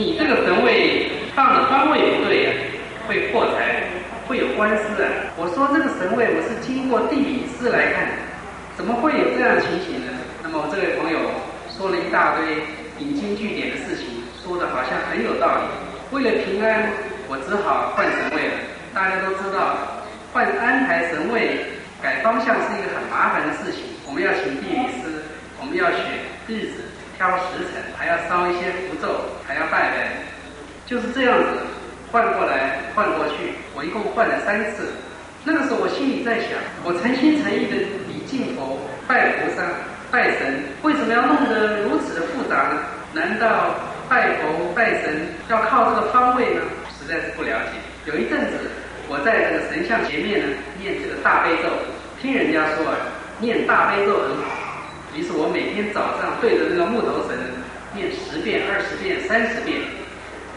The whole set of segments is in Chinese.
你这个神位放的方位不对呀，会破财，会有官司啊。我说这个神位我是经过地理师来看，怎么会有这样情形呢？那么我这位朋友说了一大堆引经据典的事情，说的好像很有道理。为了平安，我只好换神位了。大家都知道，换安排神位改方向是一个很麻烦的事情，我们要请地理师，我们要选日子。挑时辰，还要烧一些符咒，还要拜拜，就是这样子换过来换过去，我一共换了三次。那个时候我心里在想，我诚心诚意的礼敬佛、拜菩萨、拜神，为什么要弄得如此的复杂呢？难道拜佛拜神要靠这个方位呢？实在是不了解。有一阵子，我在这个神像前面呢念这个大悲咒，听人家说啊，念大悲咒很好。于是我每天早上对着那个木头神念十遍、二十遍、三十遍，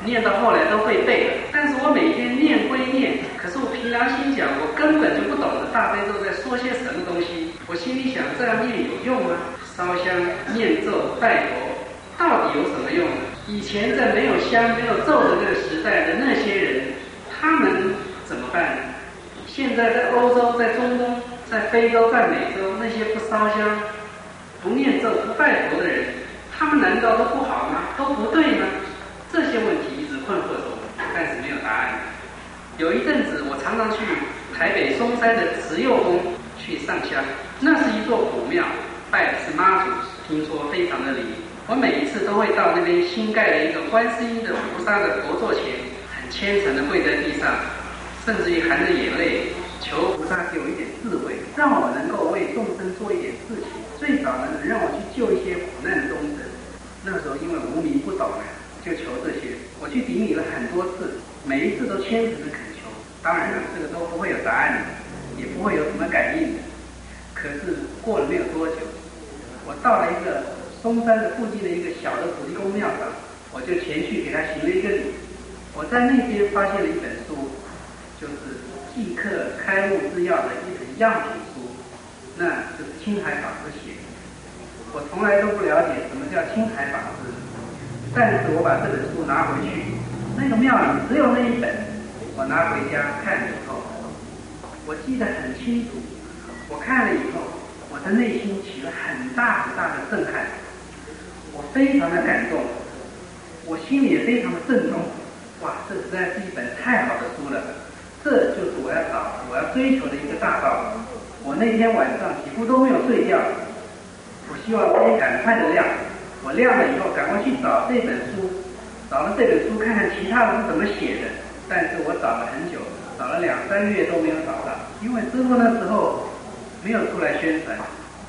念到后来都会背。但是我每天念归念，可是我凭良心讲，我根本就不懂得大悲咒在说些什么东西。我心里想，这样念有用吗？烧香、念咒、拜佛，到底有什么用呢？以前在没有香、没有咒的那个时代的那些人，他们怎么办？现在在欧洲、在中东、在非洲、在美洲，那些不烧香。不念咒、不拜佛的人，他们难道都不好吗？都不对吗？这些问题一直困惑着我，但是没有答案。有一阵子，我常常去台北松山的慈幼宫去上香，那是一座古庙，拜的是妈祖，听说非常的灵。我每一次都会到那边新盖的一个观世音的菩萨的佛座前，很虔诚的跪在地上，甚至于含着眼泪求菩萨给我一点智慧，让我能够为众生做一点事情。最早呢，让我去救一些苦难的众生。那时候因为无名不懂啊，就求这些。我去顶礼了很多次，每一次都虔诚的恳求。当然了，这个都不会有答案的，也不会有什么感应的。可是过了没有多久，我到了一个嵩山的附近的一个小的土地公庙上，我就前去给他行了一个礼。我在那边发现了一本书，就是《即刻开悟之药》的一本样品。那就是青海法师写的，我从来都不了解什么叫青海法师，但是我把这本书拿回去，那个庙里只有那一本，我拿回家看了以后，我记得很清楚，我看了以后，我的内心起了很大很大的震撼，我非常的感动，我心里也非常的震动，哇，这实在是一本太好的书了，这就是我要找、我要追求的一个大道。我那天晚上几乎都没有睡觉，我希望可以赶快的亮。我亮了以后，赶快去找这本书，找了这本书看看其他的是怎么写的。但是我找了很久，找了两三个月都没有找到，因为师傅那时候没有出来宣传。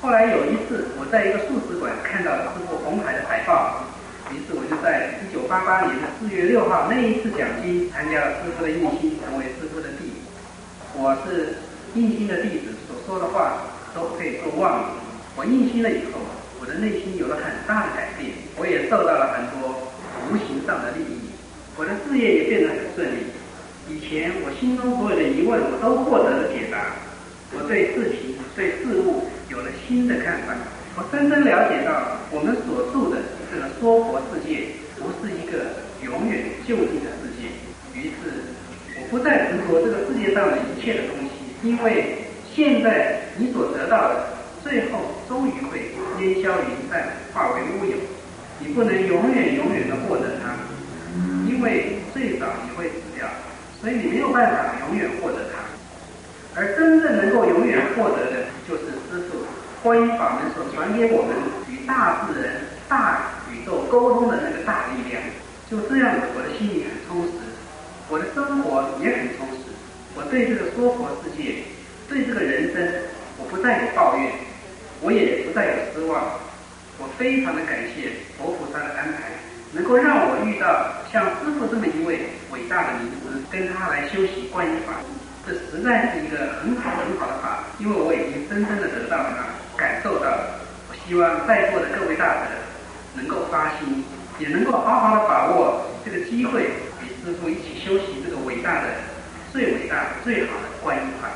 后来有一次，我在一个素食馆看到了师傅红海的海报，于是我就在一九八八年的四月六号那一次讲经，参加了师傅的印心，成为师傅的弟子。我是印心的弟子。说的话都可以做妄语。我印心了以后，我的内心有了很大的改变，我也受到了很多无形上的利益，我的事业也变得很顺利。以前我心中所有的疑问，我都获得了解答。我对事情、对事物有了新的看法。我深深了解到，我们所住的这个娑婆世界，不是一个永远就近的世界。于是，我不再执着这个世界上的一切的东西，因为。现在你所得到的，最后终于会烟消云散，化为乌有。你不能永远永远的获得它，因为最早你会死掉，所以你没有办法永远获得它。而真正能够永远获得的，就是师父观音法门所传给我们与大自然、大宇宙沟通的那个大力量。就这样，我的心里很充实，我的生活也很充实。我对这个娑婆世界。对这个人生，我不再有抱怨，我也不再有失望。我非常的感谢佛菩萨的安排，能够让我遇到像师傅这么一位伟大的名师，跟他来修习观音法，这实在是一个很好很好的法。因为我已经深深的得到了它，感受到了。我希望在座的各位大德能够发心，也能够好好的把握这个机会，与师傅一起修习这个伟大的、最伟大、最好的观音法。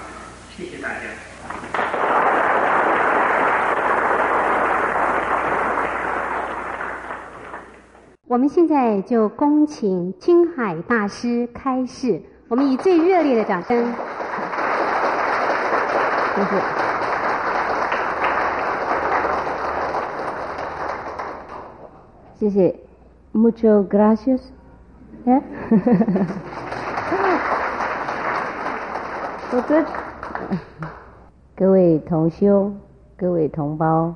谢谢大家。我们现在就恭请青海大师开示，我们以最热烈的掌声，谢谢。谢谢，mucho gracias，哎，我这 各位同修，各位同胞，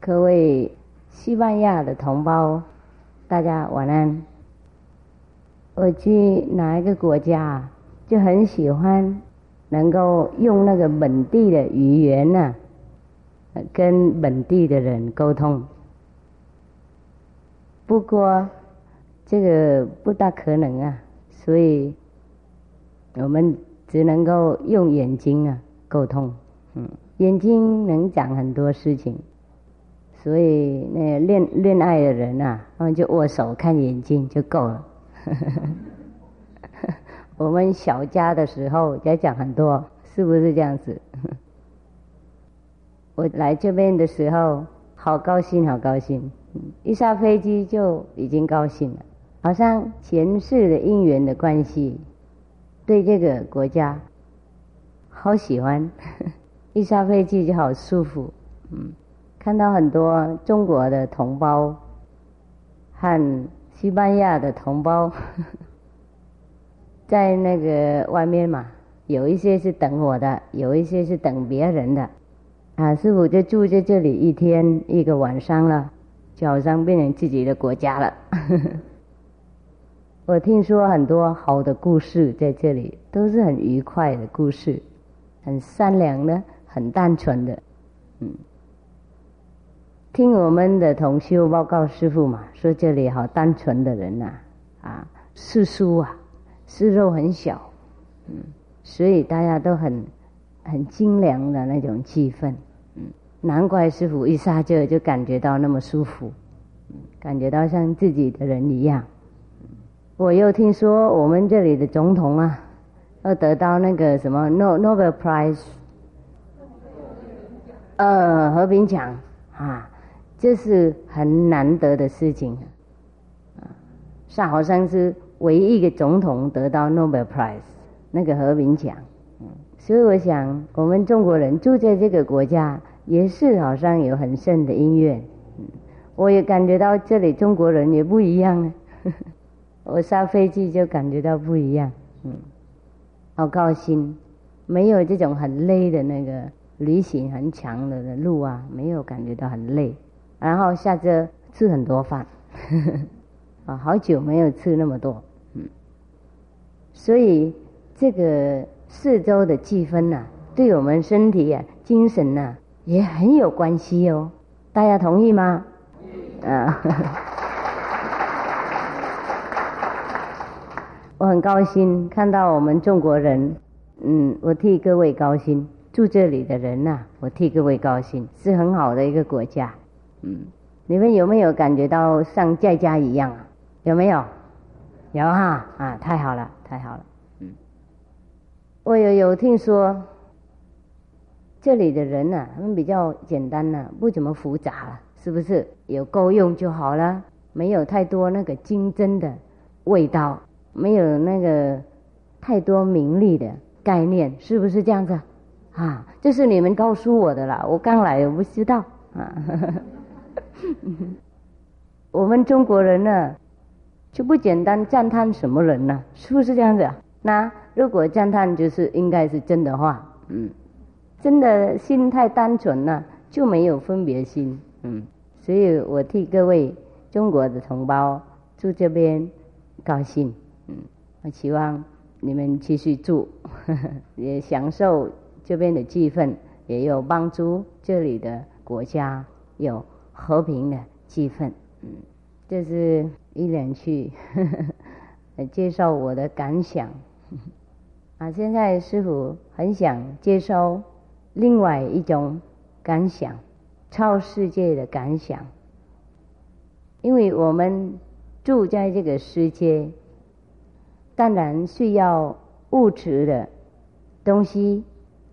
各位西班牙的同胞。大家晚安。我去哪一个国家，就很喜欢能够用那个本地的语言呢，跟本地的人沟通。不过这个不大可能啊，所以我们只能够用眼睛啊沟通。嗯，眼睛能讲很多事情。所以，那恋恋爱的人啊，他们就握手看眼睛就够了。我们小家的时候要讲很多，是不是这样子？我来这边的时候，好高兴，好高兴，一下飞机就已经高兴了，好像前世的因缘的关系，对这个国家好喜欢，一下飞机就好舒服，嗯。看到很多中国的同胞和西班牙的同胞 在那个外面嘛，有一些是等我的，有一些是等别人的。啊，师傅就住在这里一天一个晚上了，就好像变成自己的国家了。我听说很多好的故事在这里，都是很愉快的故事，很善良的，很单纯的，嗯。听我们的同修报告师傅嘛，说这里好单纯的人呐，啊，世俗啊，是肉很小，嗯，所以大家都很很精良的那种气氛，嗯，难怪师傅一下就就感觉到那么舒服，嗯，感觉到像自己的人一样。我又听说我们这里的总统啊，要得到那个什么诺 Nobel Prize，呃，和平奖啊。这是很难得的事情啊！是好像是唯一一个总统得到 Nobel Prize 那个和平奖，嗯，所以我想我们中国人住在这个国家也是好像有很深的音乐，嗯，我也感觉到这里中国人也不一样啊，我下飞机就感觉到不一样，嗯，好高兴，没有这种很累的那个旅行很长的路啊，没有感觉到很累。然后下车吃很多饭，啊，好久没有吃那么多，嗯，所以这个四周的气氛呐，对我们身体啊、精神呐也很有关系哦。大家同意吗？啊，我很高兴看到我们中国人，嗯，我替各位高兴，住这里的人呐，我替各位高兴，是很好的一个国家。嗯，你们有没有感觉到像在家一样啊？有没有？有哈啊，太好了，太好了。嗯，我有有听说，这里的人呢，他们比较简单呢，不怎么复杂了，是不是？有够用就好了，没有太多那个竞争的味道，没有那个太多名利的概念，是不是这样子？啊，这是你们告诉我的啦，我刚来我不知道啊。我们中国人呢，就不简单赞叹什么人呢？是不是这样子？啊？那如果赞叹就是应该是真的话，嗯，真的心太单纯了，就没有分别心，嗯，所以我替各位中国的同胞住这边高兴，我希望你们继续住，也享受这边的气氛，也有帮助这里的国家有。和平的气氛，嗯，这是一连去呵呵 介绍我的感想啊。现在师傅很想接收另外一种感想，超世界的感想。因为我们住在这个世界，当然需要物质的东西，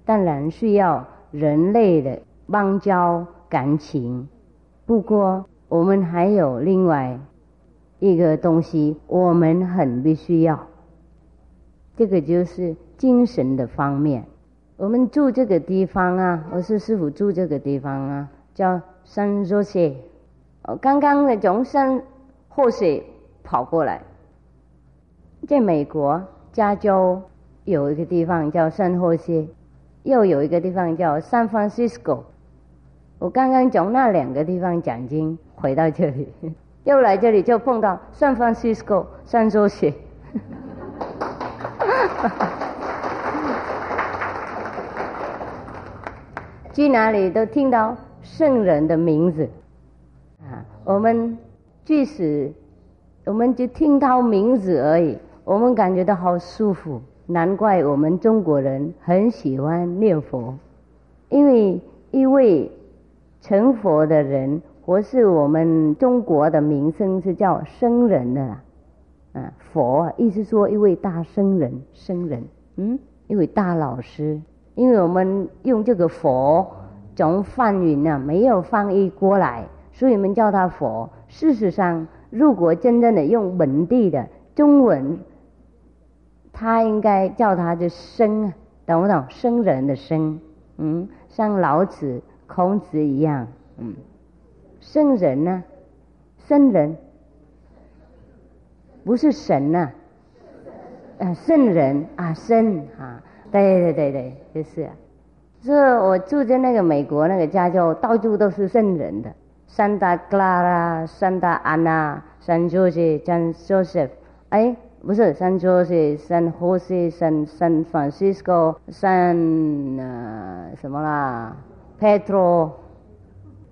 当然需要人类的邦交感情。不过，我们还有另外一个东西，我们很必须要。这个就是精神的方面。我们住这个地方啊，我是师傅住这个地方啊，叫山若谢。哦，刚刚的从山或水跑过来，在美国加州有一个地方叫圣霍谢，又有一个地方叫 San Francisco。我刚刚从那两个地方讲经回到这里，又来这里就碰到 San Francisco 山若雪。去哪里都听到圣人的名字啊！我们即使我们就听到名字而已，我们感觉到好舒服。难怪我们中国人很喜欢念佛，因为一位成佛的人，或是我们中国的名声是叫僧人的啦。啊，佛意思说一位大圣人，僧人，嗯，一位大老师。因为我们用这个佛从梵语呢没有翻译过来，所以我们叫他佛。事实上，如果真正的用本地的中文，他应该叫他的僧，懂不懂？僧人的僧，嗯，像老子、孔子一样，嗯，圣人呢，圣人不是神呐，啊，圣人啊，圣啊。对对对对，就是。这我住在那个美国那个加州，到处都是圣人的，圣达克拉啦、圣达安娜、圣乔治、圣 Joseph，哎，不是，San Jose、San Jose、San San Francisco、圣呃什么啦，Petro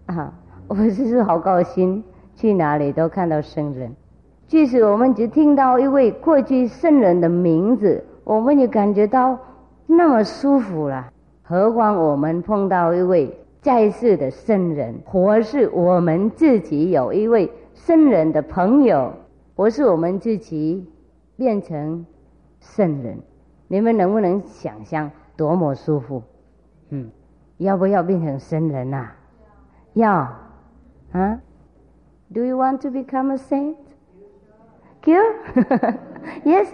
啊，我就是好高兴，去哪里都看到圣人。即使我们只听到一位过去圣人的名字，我们也感觉到。那么舒服了，何况我们碰到一位在世的圣人，或是我们自己有一位圣人的朋友，或是我们自己变成圣人，你们能不能想象多么舒服？嗯，要不要变成圣人呐？要啊？Do you want to become a saint? 嗯，Yes.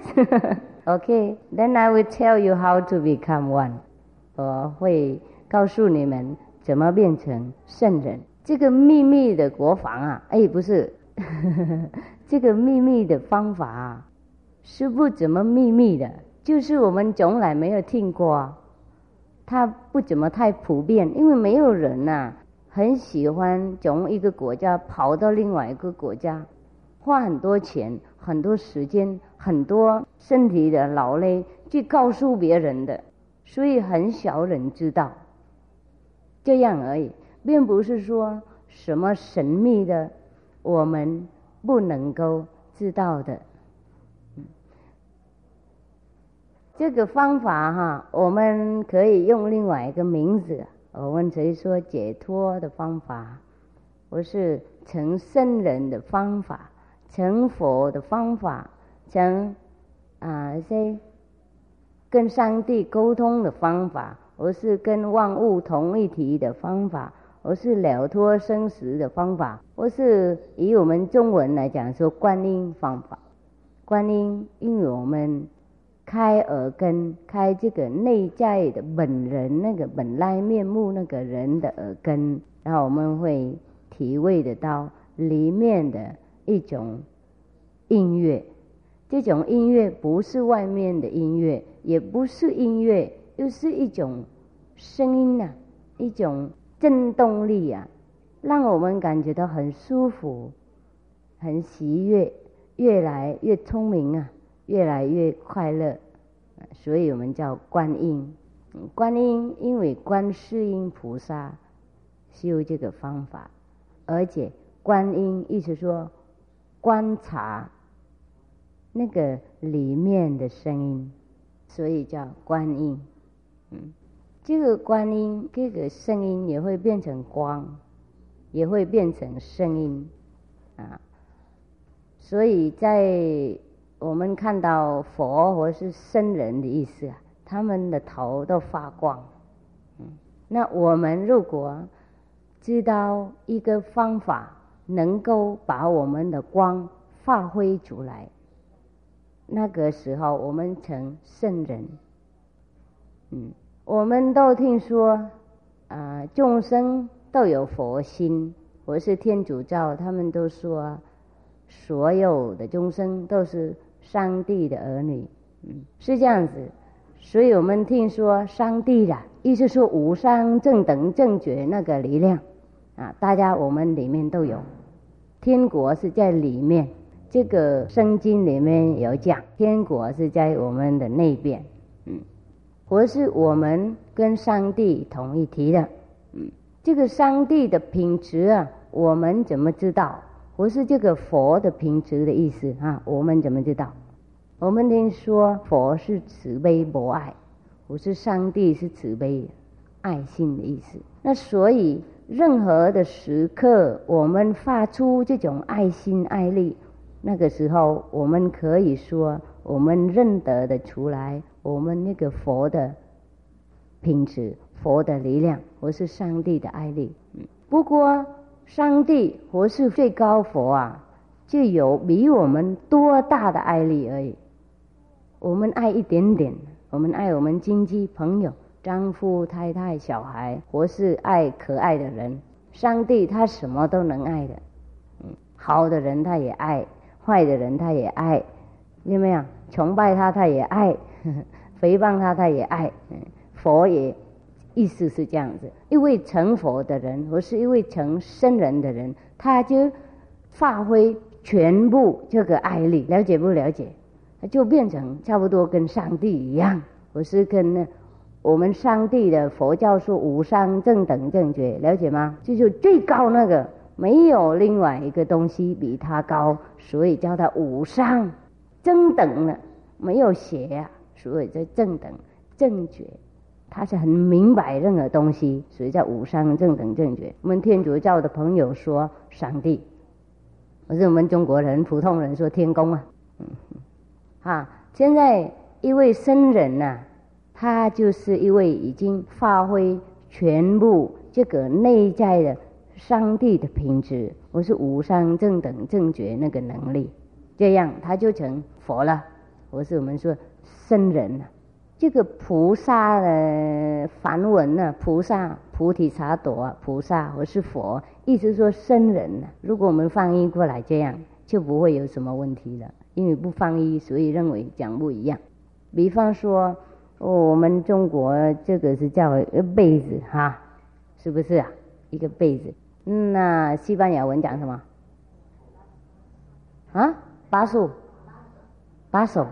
Okay, then I will tell you how to become one. 我会告诉你们怎么变成圣人。这个秘密的国防啊，哎，不是，这个秘密的方法啊，是不怎么秘密的，就是我们从来没有听过。它不怎么太普遍，因为没有人呐，很喜欢从一个国家跑到另外一个国家，花很多钱。很多时间，很多身体的劳累，去告诉别人的，所以很少人知道。这样而已，并不是说什么神秘的，我们不能够知道的。这个方法哈，我们可以用另外一个名字，我们可以说解脱的方法，或是成圣人的方法。成佛的方法，成啊一些跟上帝沟通的方法，而是跟万物同一体的方法，而是了脱生死的方法，或是以我们中文来讲说观音方法。观音，因为我们开耳根，开这个内在的本人那个本来面目那个人的耳根，然后我们会体味得到里面的。一种音乐，这种音乐不是外面的音乐，也不是音乐，又是一种声音呐，一种震动力啊，让我们感觉到很舒服、很喜悦，越来越聪明啊，越来越快乐，所以我们叫观音。观音因为观世音菩萨修这个方法，而且观音意思说。观察那个里面的声音，所以叫观音。嗯，这个观音，这个声音也会变成光，也会变成声音啊。所以在我们看到佛或是圣人的意思啊，他们的头都发光。嗯，那我们如果知道一个方法。能够把我们的光发挥出来。那个时候，我们成圣人。嗯，我们都听说啊，众生都有佛心。我是天主教，他们都说，所有的众生都是上帝的儿女。嗯，是这样子。所以我们听说上帝的，意思说无上正等正觉那个力量啊，大家我们里面都有。天国是在里面，这个圣经里面有讲，天国是在我们的那边。嗯，或是我们跟上帝同一体的。嗯，这个上帝的品质啊。我们怎么知道？不是这个佛的品质的意思啊？我们怎么知道？我们听说佛是慈悲博爱，不是上帝是慈悲爱心的意思。那所以任何的时刻，我们发出这种爱心爱力，那个时候我们可以说，我们认得的出来，我们那个佛的品质、佛的力量，或是上帝的爱力。嗯，不过。上帝或是最高佛啊，就有比我们多大的爱力而已。我们爱一点点，我们爱我们亲戚朋友、丈夫太太、小孩，或是爱可爱的人。上帝他什么都能爱的，嗯，好的人他也爱，坏的人他也爱，有没有？崇拜他他也爱，呵 呵诽谤他他也爱，佛也。意思是这样子，一位成佛的人，或是一位成圣人的人，他就发挥全部这个爱力，了解不了解？他就变成差不多跟上帝一样，或是跟那我们上帝的佛教说无上正等正觉，了解吗？就是最高那个，没有另外一个东西比他高，所以叫他无上正等了，没有邪啊，所以叫正等正觉。他是很明白任何东西，所以叫无上正等正觉。我们天主教的朋友说上帝，可是我们中国人普通人说天公啊。嗯，啊，现在一位僧人呐，他就是一位已经发挥全部这个内在的上帝的品质，我是无上正等正觉那个能力，这样他就成佛了。我是我们说僧人了。这个菩萨的梵文呢？菩萨、菩提萨埵，菩萨或是佛，意思说圣人呢。如果我们翻译过来这样，就不会有什么问题了。因为不翻译，所以认为讲不一样。比方说，我们中国这个是叫被子哈，是不是啊？一个被子。那西班牙文讲什么？啊，巴手，巴手，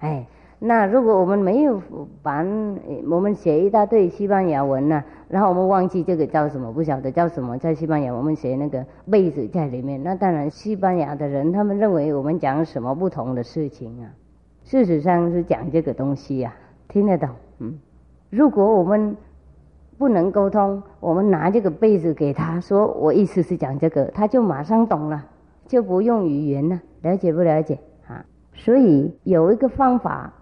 哎。那如果我们没有把我们写一大堆西班牙文呢，然后我们忘记这个叫什么，不晓得叫什么，在西班牙我们写那个被子在里面，那当然西班牙的人他们认为我们讲什么不同的事情啊？事实上是讲这个东西呀，听得懂？嗯，如果我们不能沟通，我们拿这个被子给他说，我意思是讲这个，他就马上懂了，就不用语言了，了解不了解啊？所以有一个方法。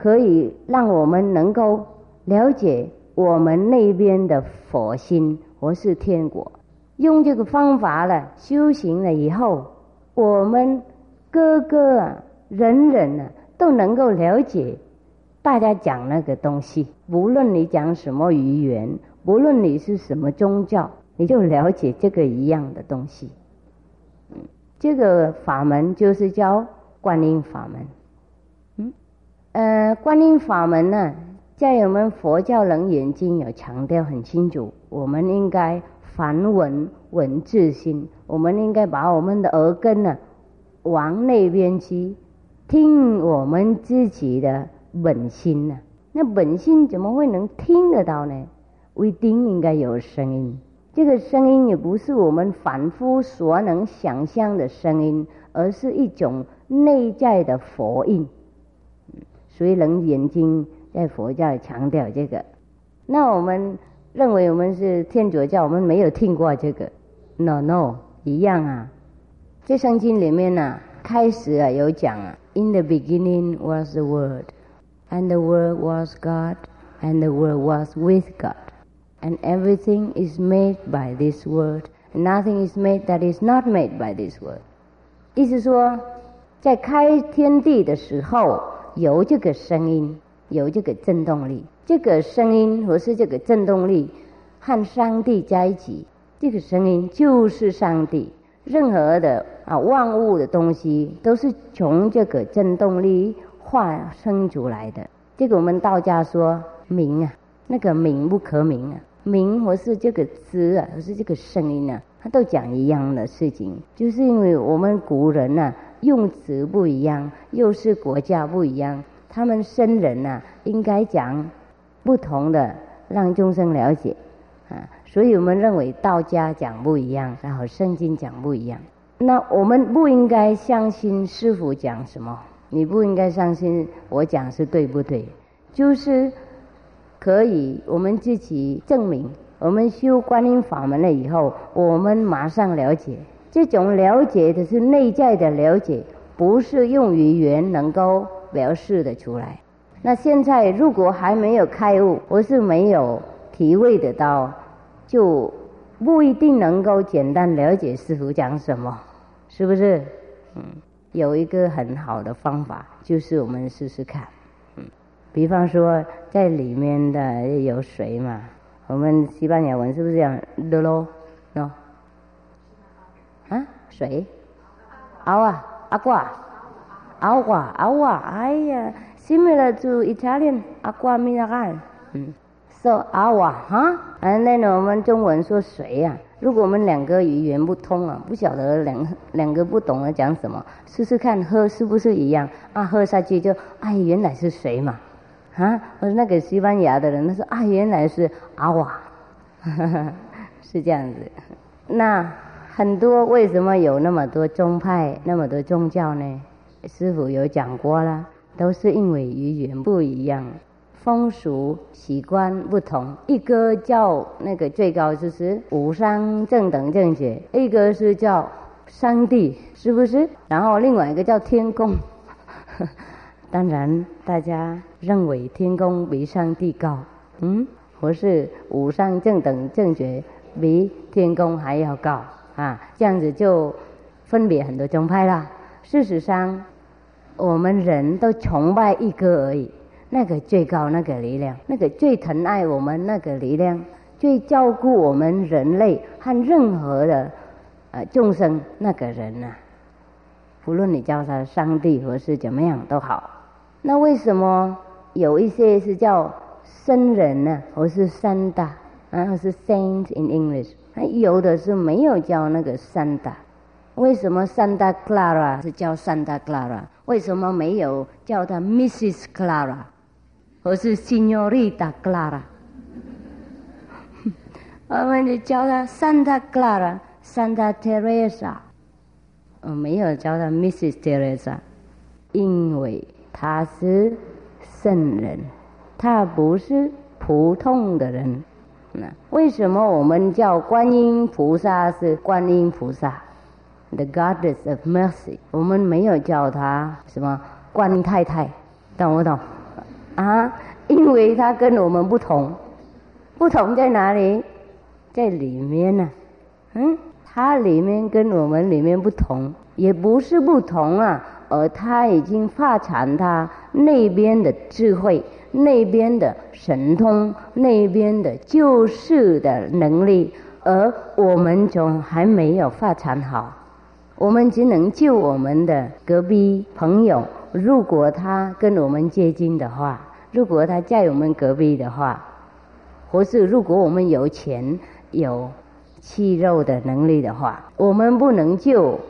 可以让我们能够了解我们那边的佛心或是天国，用这个方法了修行了以后，我们个个啊人人啊都能够了解大家讲那个东西，无论你讲什么语言，无论你是什么宗教，你就了解这个一样的东西。嗯，这个法门就是叫观音法门。呃，观音法门呢，在我们佛教人眼睛有强调很清楚，我们应该梵文文字心，我们应该把我们的耳根呢往那边去听我们自己的本心呢。那本心怎么会能听得到呢？一定应该有声音，这个声音也不是我们凡夫所能想象的声音，而是一种内在的佛印。所以《楞严经》在佛教强调这个，那我们认为我们是天主教，我们没有听过这个，no no，一样啊。这圣经里面呢，开始啊有讲啊，In the beginning was the Word, and the Word was God, and the Word was with God, and everything is made by this Word, nothing is made that is not made by this Word. 意思说，在开天地的时候，有这个声音，有这个震动力，这个声音或是这个震动力和上帝在一起，这个声音就是上帝。任何的啊万物的东西都是从这个振动力化生出来的。这个我们道家说名啊，那个名不可名啊，名或是这个字啊，或是这个声音啊，它都讲一样的事情，就是因为我们古人呐用词不一样，又是国家不一样，他们生人呐应该讲不同的，让众生了解啊。所以我们认为道家讲不一样，然后圣经讲不一样。那我们不应该相信师傅讲什么，你不应该相信我讲是对不对？就是可以我们自己证明。我们修观音法门了以后，我们马上了解。这种了解的是内在的了解，不是用语言能够表示的出来。那现在如果还没有开悟，不是没有体会得到。就不一定能够简单了解师傅讲什么，是不是？嗯，有一个很好的方法，就是我们试试看。嗯，比方说在里面的有水嘛，我们西班牙文是不是这样的喽？no，啊，水，agua，agua，agua，agua，哎呀，similar to Italian agua mineral，嗯。说阿瓦哈，嗯，那呢？我们中文说水呀。如果我们两个语言不通啊，不晓得两两个不懂得讲什么，试试看喝是不是一样啊？喝下去就哎，原来是水嘛，啊？我说那个西班牙的人他说啊，原来是阿瓦，是这样子。那很多为什么有那么多宗派，那么多宗教呢？师傅有讲过了，都是因为语言不一样。风俗习惯不同，一个叫那个最高就是无上正等正觉，一个是叫上帝，是不是？然后另外一个叫天宫。当然，大家认为天宫比上帝高，嗯，或是无上正等正觉比天宫还要高啊？这样子就分别很多宗派啦。事实上，我们人都崇拜一个而已。那个最高那个力量，那个最疼爱我们那个力量，最照顾我们人类和任何的呃众生那个人呐，无论你叫他上帝或是怎么样都好。那为什么有一些是叫圣人呢，或是三大，然后是 saint in English，有的是没有叫那个三大。为什么 Santa Clara 是叫 Santa Clara？为什么没有叫他 Mrs. Clara？我是 Señorita Clara，我们就叫她 Santa Clara、Santa Teresa，我没有叫她 Mrs. Teresa，因为她是圣人，她不是普通的人。那为什么我们叫观音菩萨是观音菩萨？The Goddess of Mercy，我们没有叫她什么观太太，懂不懂？啊，因为它跟我们不同，不同在哪里？在里面呢。嗯，它里面跟我们里面不同，也不是不同啊，而它已经发展它那边的智慧、那边的神通、那边的救世的能力，而我们总还没有发展好。我们只能救我们的隔壁朋友。如果他跟我们接近的话，如果他在我们隔壁的话，或是如果我们有钱有气肉的能力的话，我们不能救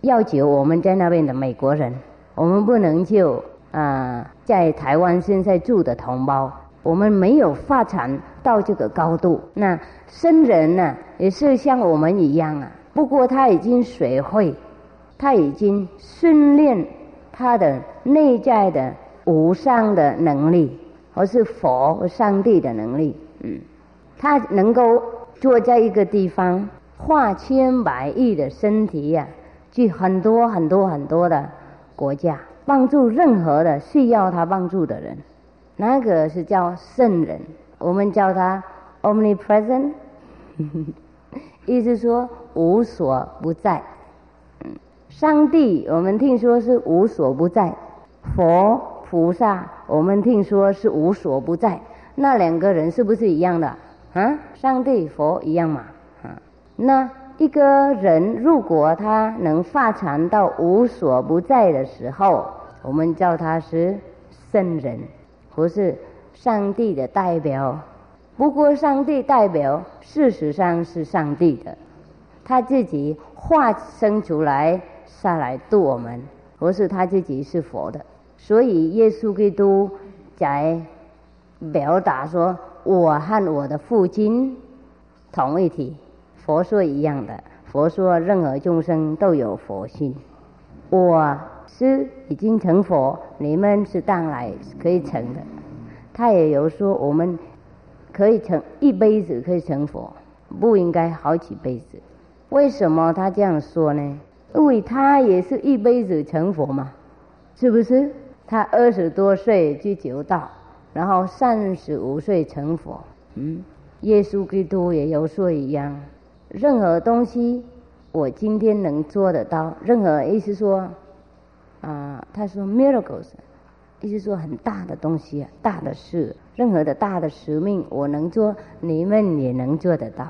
要救我们在那边的美国人，我们不能救啊在台湾现在住的同胞，我们没有发展到这个高度。那僧人呢，也是像我们一样啊，不过他已经学会，他已经训练。他的内在的无上的能力，或是佛和上帝的能力，嗯，他能够坐在一个地方，化千百亿的身体呀，去很多很多很多的国家，帮助任何的需要他帮助的人，那个是叫圣人，我们叫他 omnipresent，意思说无所不在。上帝我们听说是无所不在，佛菩萨我们听说是无所不在，那两个人是不是一样的？啊，上帝佛一样嘛？啊，那一个人如果他能发展到无所不在的时候，我们叫他是圣人，或是上帝的代表。不过，上帝代表事实上是上帝的，他自己化生出来下来度我们，或是他自己是佛的。所以，耶稣基督在表达说。我和我的父亲同一体，佛说一样的。佛说任何众生都有佛性。我师已经成佛，你们是当来可以成的。他也有说，我们可以成一辈子可以成佛，不应该好几辈子。为什么他这样说呢？因为他也是一辈子成佛嘛，是不是？他二十多岁就求道。然后三十五岁成佛，嗯，耶稣基督也有说一样，任何东西我今天能做得到，任何意思说，啊，他说 miracles，意思说很大的东西，大的事，任何的大的使命我能做，你们也能做得到。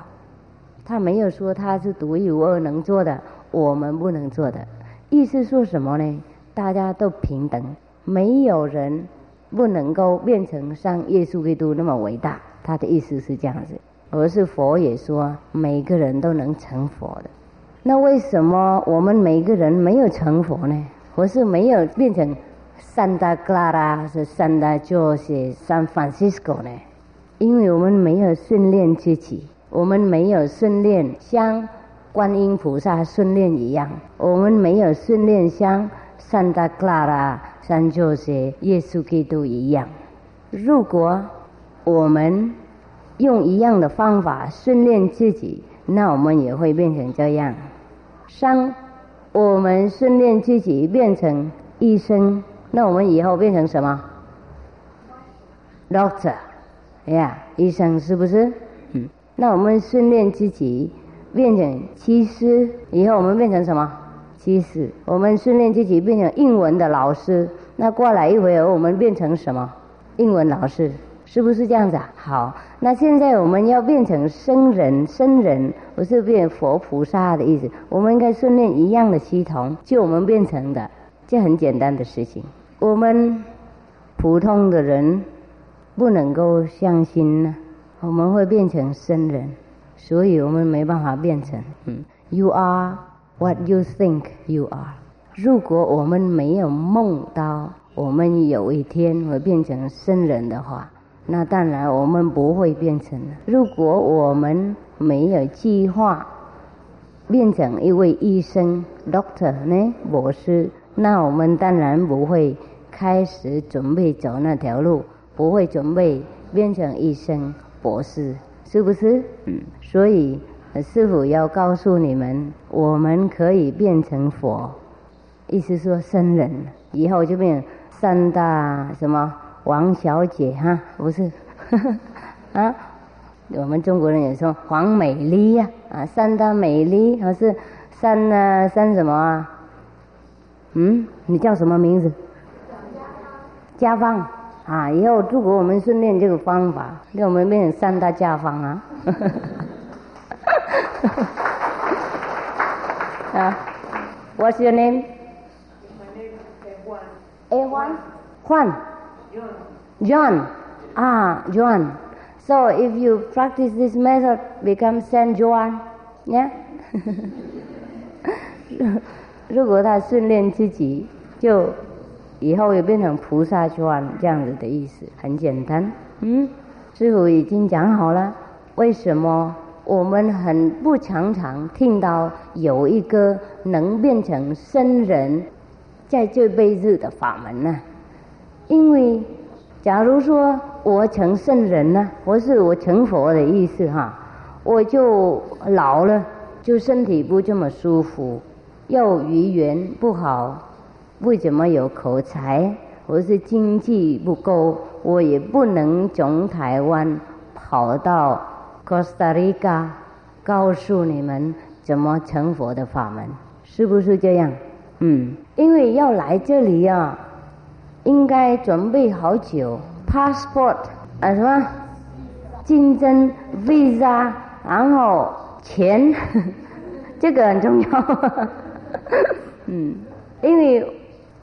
他没有说他是独一无二能做的，我们不能做的。意思说什么呢？大家都平等，没有人。不能够变成像耶稣基督那么伟大，他的意思是这样子。而是佛也说，每个人都能成佛的。那为什么我们每个人没有成佛呢？或是没有变成 Santa Clara 是 Santa Jose San Francisco 呢？因为我们没有训练自己，我们没有训练像观音菩萨训练一样，我们没有训练像 Santa Clara。但就是耶稣基督一样，如果我们用一样的方法训练自己，那我们也会变成这样。三，我们训练自己变成医生，那我们以后变成什么？Doctor，呀，医生是不是？嗯，那我们训练自己变成医师，以后我们变成什么？其实，我们训练自己变成英文的老师，那过来一会儿，我们变成什么？英文老师，是不是这样子啊？好，那现在我们要变成僧人，僧人不是变佛菩萨的意思。我们应该训练一样的系统，就我们变成的，这很简单的事情。我们普通的人不能够相信呢，我们会变成僧人，所以我们没办法变成。嗯，You are。What you think you are？如果我们没有梦到我们有一天会变成圣人的话，那当然我们不会变成。如果我们没有计划变成一位医生 （doctor） 呢，博士，那我们当然不会开始准备走那条路，不会准备变成医生、博士，是不是？嗯，所以。师傅要告诉你们，我们可以变成佛，意思说僧人，以后就变三大什么王小姐哈，不是，啊，我们中国人也说黄美丽呀，啊，三大美丽，还是三呢三什么啊？嗯，你叫什么名字？家芳啊，以后如果我们训练这个方法，让我们变成三大家芳啊。uh, what's your name? My name john. 啊 john. So if you practice this method become sand john. Yeah? 如果他训练自己就以后也变成菩萨 john 这样子的意思很简单。嗯？师傅已经讲好了为什么我们很不常常听到有一个能变成僧人在这辈子的法门呢？因为，假如说我成圣人呢，或是我成佛的意思哈，我就老了，就身体不这么舒服，又语言不好，不怎么有口才，或是经济不够，我也不能从台湾跑到。Costa Rica，告诉你们怎么成佛的法门，是不是这样？嗯，因为要来这里啊，应该准备好久，passport 啊什么，竞争 visa，然后钱，这个很重要。嗯，因为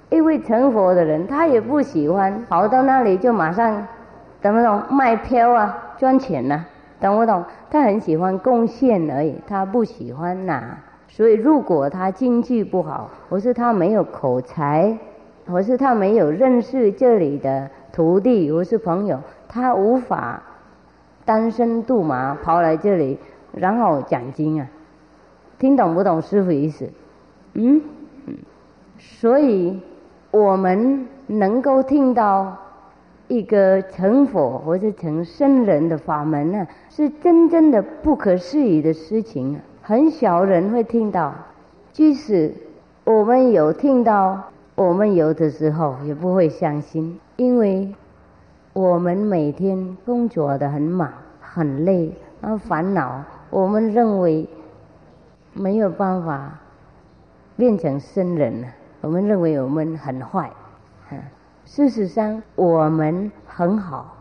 因为成佛的人，他也不喜欢跑到那里就马上，懂不懂？卖票啊，赚钱呐，懂不懂？他很喜欢贡献而已，他不喜欢拿。所以，如果他经济不好，或是他没有口才，或是他没有认识这里的徒弟或是朋友，他无法单身度马跑来这里，然后讲经啊，听懂不懂师傅意思？嗯，所以我们能够听到一个成佛或是成圣人的法门呢，是真正的不可思议的事情啊。很少人会听到，即使我们有听到，我们有的时候也不会相信，因为我们每天工作的很忙很累，很烦恼，我们认为没有办法变成圣人了。我们认为我们很坏，事实上我们很好，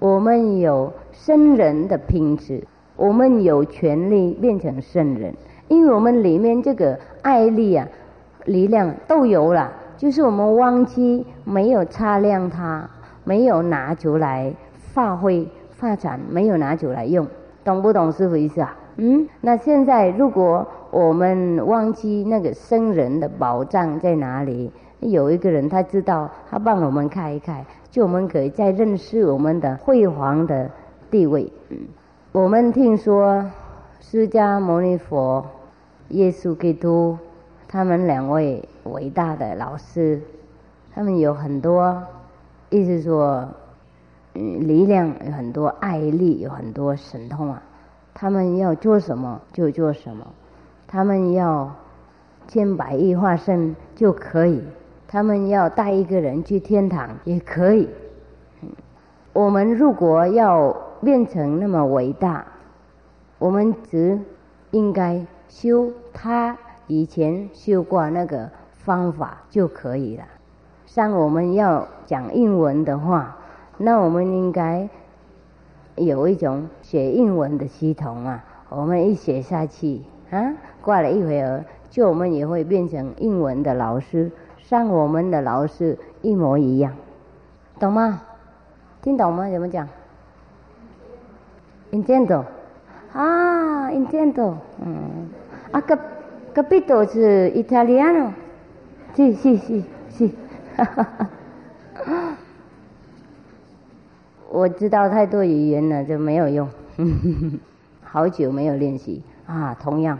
我们有圣人的品质。我们有权利变成圣人，因为我们里面这个爱力啊、力量都有了，就是我们忘记没有擦亮它，没有拿出来发挥发展，没有拿出来用，懂不懂师傅意思啊？嗯，那现在如果我们忘记那个圣人的宝藏在哪里，有一个人他知道，他帮我们开一开，就我们可以再认识我们的辉煌的地位，嗯。我们听说释迦牟尼佛、耶稣基督，他们两位伟大的老师，他们有很多，意思说，嗯，力量有很多，爱力有很多，神通啊。他们要做什么就做什么，他们要千百亿化身就可以，他们要带一个人去天堂也可以。我们如果要变成那么伟大，我们只应该修他以前修过那个方法就可以了。像我们要讲英文的话，那我们应该有一种学英文的系统啊。我们一学下去啊，过了一会儿，就我们也会变成英文的老师，像我们的老师一模一样，懂吗？听懂吗？怎么讲 in 战斗啊 in 战斗嗯，啊，cap capito 是 Italiano，是是是是，哈哈哈。我知道太多语言了就没有用，好久没有练习啊。同样，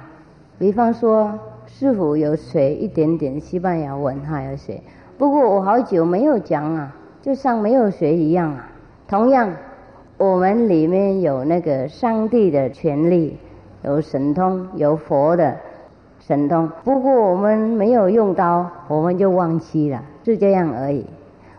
比方说，师傅有学一点点西班牙文，还有学，不过我好久没有讲啊，就像没有学一样啊。同样，我们里面有那个上帝的权利，有神通，有佛的神通。不过我们没有用到，我们就忘记了，是这样而已。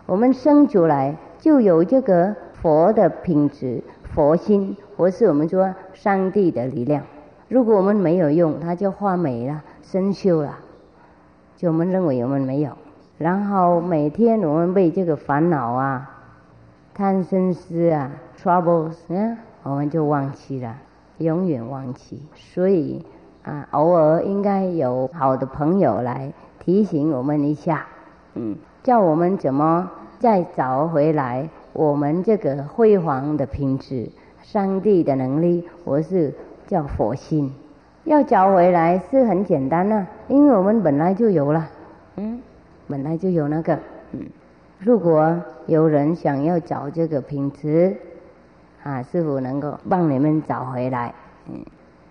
我们生出来就有这个佛的品质、佛心，或是我们说上帝的力量。如果我们没有用，它就化没了、生锈了，就我们认为我们没有。然后每天我们被这个烦恼啊。贪生思啊，troubles，嗯，我们就忘记了，永远忘记。所以啊，偶尔应该有好的朋友来提醒我们一下，嗯，叫我们怎么再找回来我们这个辉煌的品质，上帝的能力，我是叫佛心，要找回来是很简单的，因为我们本来就有了，嗯，本来就有那个，嗯。如果有人想要找这个品质，啊，是否能够帮你们找回来，嗯，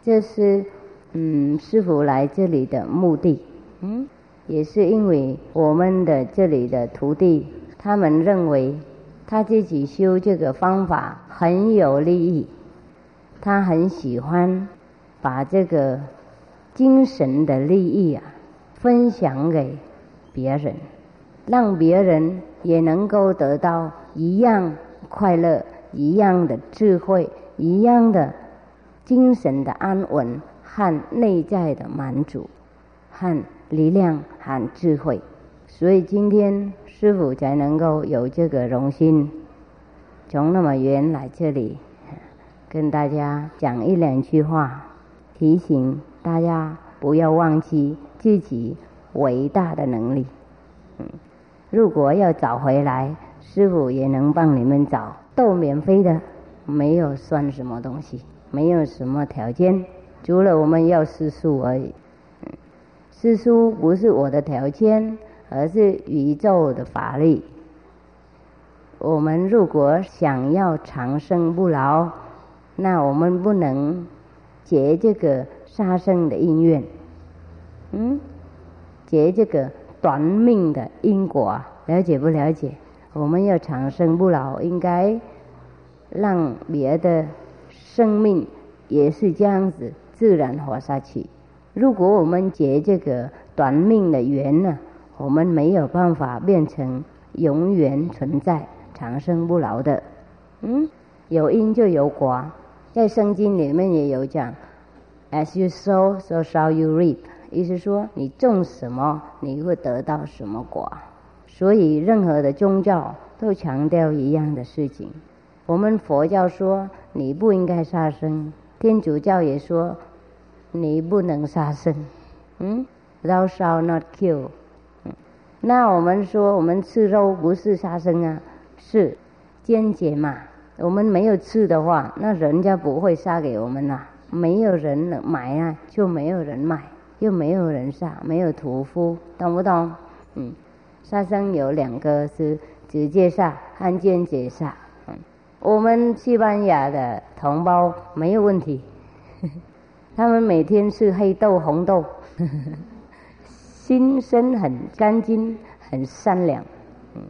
这是嗯师傅来这里的目的，嗯，也是因为我们的这里的徒弟，他们认为他自己修这个方法很有利益，他很喜欢把这个精神的利益啊分享给别人。让别人也能够得到一样快乐、一样的智慧、一样的精神的安稳和内在的满足和力量和智慧。所以今天师傅才能够有这个荣幸，从那么远来这里，跟大家讲一两句话，提醒大家不要忘记自己伟大的能力。如果要找回来，师傅也能帮你们找，都免费的，没有算什么东西，没有什么条件，除了我们要师书而已。师书不是我的条件。而是宇宙的法力。我们如果想要长生不老，那我们不能结这个杀生的因缘，嗯，结这个短命的因果，了解不了解？我们要长生不老，应该让别的生命也是这样子自然活下去。如果我们结这个短命的缘呢？我们没有办法变成永远存在、长生不老的。嗯，有因就有果，在圣经里面也有讲，As you sow, so shall you reap。意思说，你种什么，你会得到什么果。所以，任何的宗教都强调一样的事情。我们佛教说你不应该杀生，天主教也说你不能杀生。嗯，Thou shall not kill。那我们说，我们吃肉不是杀生啊，是间接嘛。我们没有吃的话，那人家不会杀给我们呐。没有人买啊，就没有人买，又没有人杀，没有屠夫，懂不懂？嗯，杀生有两个是直接杀和间接杀。嗯，我们西班牙的同胞没有问题，他们每天吃黑豆、红豆。心身很干净，很善良，嗯，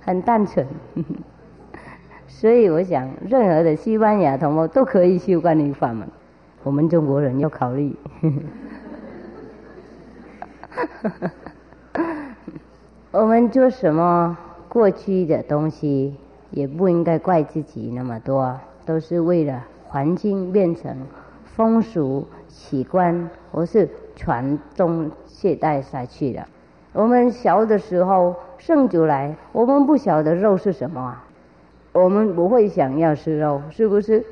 很单纯，所以我想，任何的西班牙同胞都可以修观音法门。我们中国人要考虑，我们做什么过去的东西，也不应该怪自己那么多，都是为了环境变成风俗习惯，或是传宗。懈怠下去的。我们小的时候生出来，我们不晓得肉是什么啊，我们不会想要吃肉，是不是？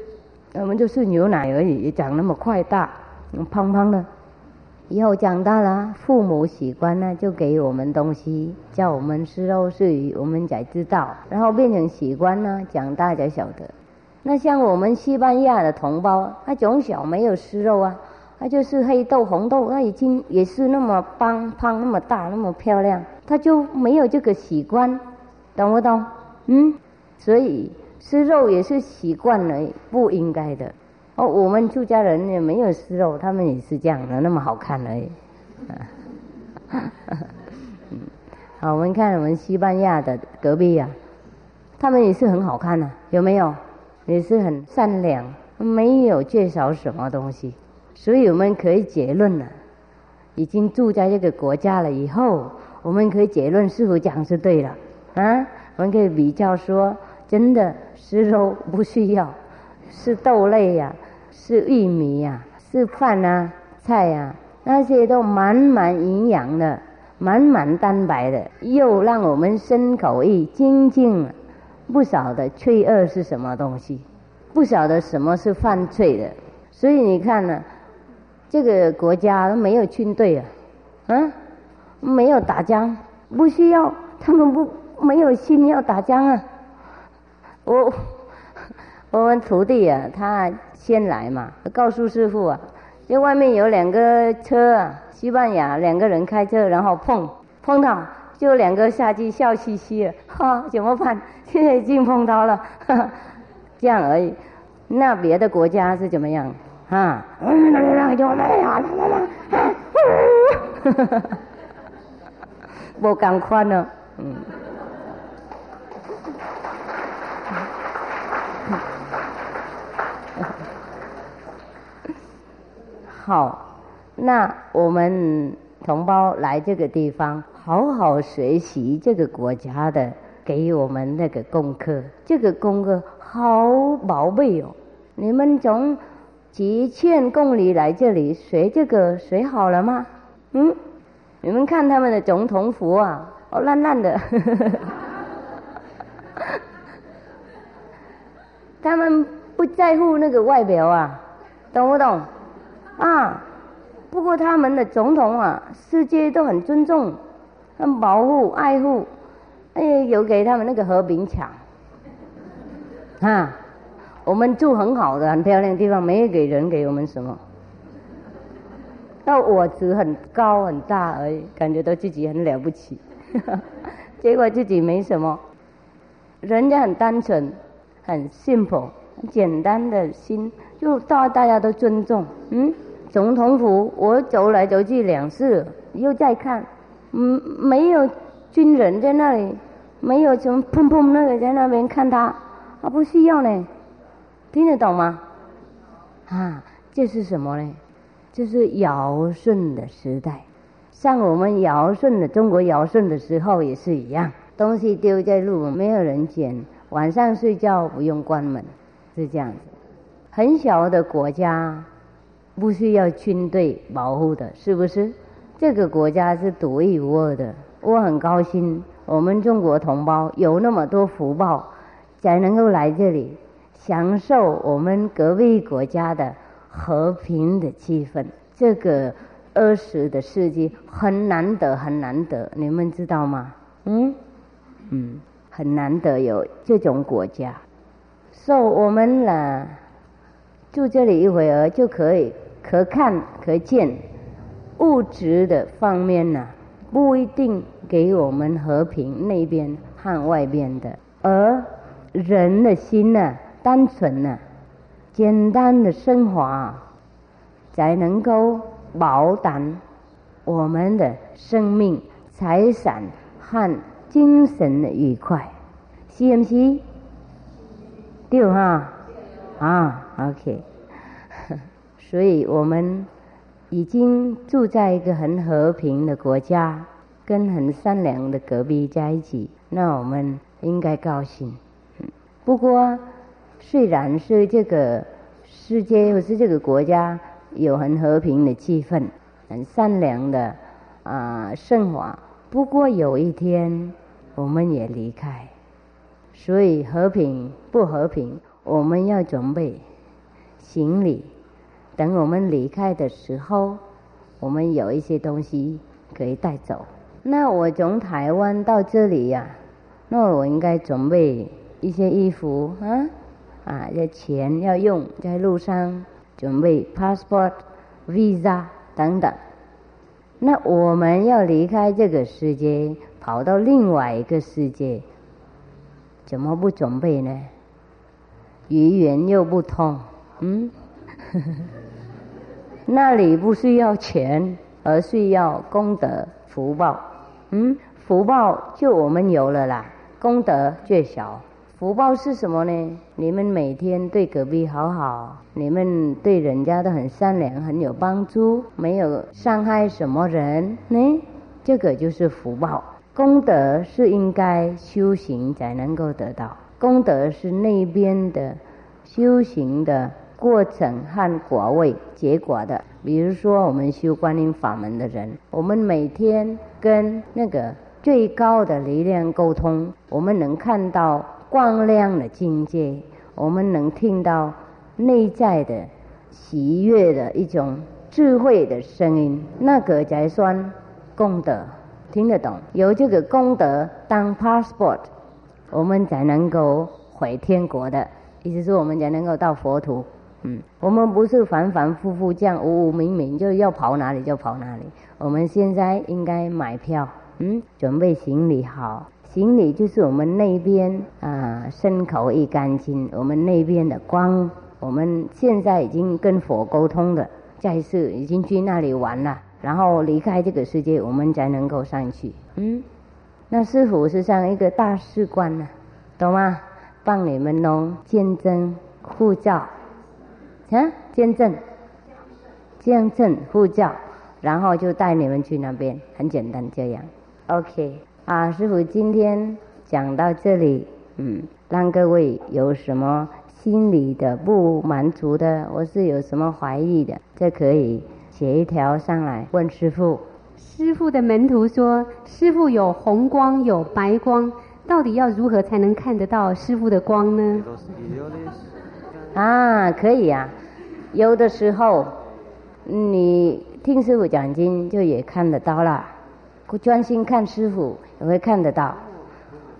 我们就是牛奶而已，长那么快大，胖胖的。以后长大了，父母习惯呢，就给我们东西，叫我们吃肉是鱼，我们才知道。然后变成习惯呢，长大才晓得。那像我们西班牙的同胞，他从小没有吃肉啊。他就是黑豆红豆，他已经也是那么胖胖那么大那么漂亮，他就没有这个习惯，懂不懂？嗯，所以吃肉也是习惯了，不应该的。哦，我们出家人也没有吃肉，他们也是这样的，那么好看而已。嗯，好，我们看我们西班牙的隔壁呀，他们也是很好看的，有没有？也是很善良，没有缺少什么东西。所以我们可以结论了，已经住在这个国家了以后，我们可以结论是否讲是对了啊？我们可以比较说，真的吃肉不需要，是豆类呀，是玉米呀，是饭啊、菜呀，那些都满满营养的，满满蛋白的，又让我们身口意精进了，不晓得罪恶是什么东西，不晓得什么是犯罪的，所以你看呢？这个国家都没有军队啊，嗯，没有打仗，不需要，他们不没有心要打仗啊。我我们徒弟啊，他先来嘛，告诉师傅啊，就外面有两个车啊，西班牙两个人开车，然后碰碰到，就两个下去笑嘻嘻的，哈，怎么办？现 在已经碰到了，这样而已。那别的国家是怎么样？啊！无共款呢，嗯。好，那我们同胞来这个地方，好好学习这个国家的给我们那个功课。这个功课好宝贝哦，你们从。几千公里来这里学这个学好了吗？嗯，你们看他们的总统服啊，哦烂烂的，他们不在乎那个外表啊，懂不懂？啊，不过他们的总统啊，世界都很尊重、很保护、爱护，哎，有给他们那个和平墙，啊，我们住很好的、很漂亮的地方，没有给人给我们什么。那我只很高很大而已，感觉到自己很了不起，结果自己没什么。人家很单纯，很 simple，很简单的心，就大大家都尊重。嗯，总统府我走来走去两次，又再看，嗯，没有军人在那里，没有什么砰砰那个在那边看他，啊，不需要呢，听得懂吗？啊，这是什么呢？就是尧舜的时代，像我们尧舜的中国尧舜的时候也是一样，东西丢在路，没有人捡，晚上睡觉不用关门，是这样子。很小的国家不需要军队保护的，是不是？这个国家是独一无二的，我很高兴，我们中国同胞有那么多福报，才能够来这里享受我们隔壁国家的。和平的气氛，这个二十的世纪很难得，很难得，你们知道吗？嗯嗯，很难得有这种国家。所以我们呢，住这里一会儿就可以可看可见，物质的方面呢，不一定给我们和平那边和外边的，而人的心呢，单纯呢。简单的升华，才能够保胆我们的生命、财产和精神的愉快，是不是？对哈啊，OK。所以我们已经住在一个很和平的国家，跟很善良的隔壁在一起，那我们应该高兴。不过。虽然是这个世界或是这个国家有很和平的气氛，很善良的啊生活，不过有一天我们也离开，所以和平不和平，我们要准备行李，等我们离开的时候，我们有一些东西可以带走。那我从台湾到这里呀，那我应该准备一些衣服啊。啊，要钱要用，在路上准备 passport、visa 等等。那我们要离开这个世界，跑到另外一个世界，怎么不准备呢？语言又不通，嗯，那里不需要钱，而是要功德福报，嗯，福报就我们有了啦，功德最小。福报是什么呢？你们每天对隔壁好好，你们对人家都很善良，很有帮助，没有伤害什么人呢？这个就是福报。功德是应该修行才能够得到，功德是那边的修行的过程和果位结果的。比如说，我们修观音法门的人，我们每天跟那个最高的力量沟通，我们能看到。光亮的境界，我们能听到内在的喜悦的一种智慧的声音，那个才算功德，听得懂？有这个功德当 passport，我们才能够回天国的，意思是我们才能够到佛土。嗯，我们不是反反复复这样无无明明，就要跑哪里就跑哪里。我们现在应该买票，嗯，准备行李好。行李就是我们那边啊，身口一干净，我们那边的光，我们现在已经跟佛沟通的，再世已经去那里玩了，然后离开这个世界，我们才能够上去。嗯，那师傅是像一个大使官呢，懂吗？帮你们弄见证护照，啊，见证，见证护教，然后就带你们去那边，很简单这样。OK。啊，师傅今天讲到这里，嗯，让各位有什么心里的不满足的，或是有什么怀疑的，这可以写一条上来问师傅。师傅的门徒说，师傅有红光有白光，到底要如何才能看得到师傅的光呢？啊，可以呀、有的时候你听师傅讲经就也看得到了，专心看师傅也会看得到。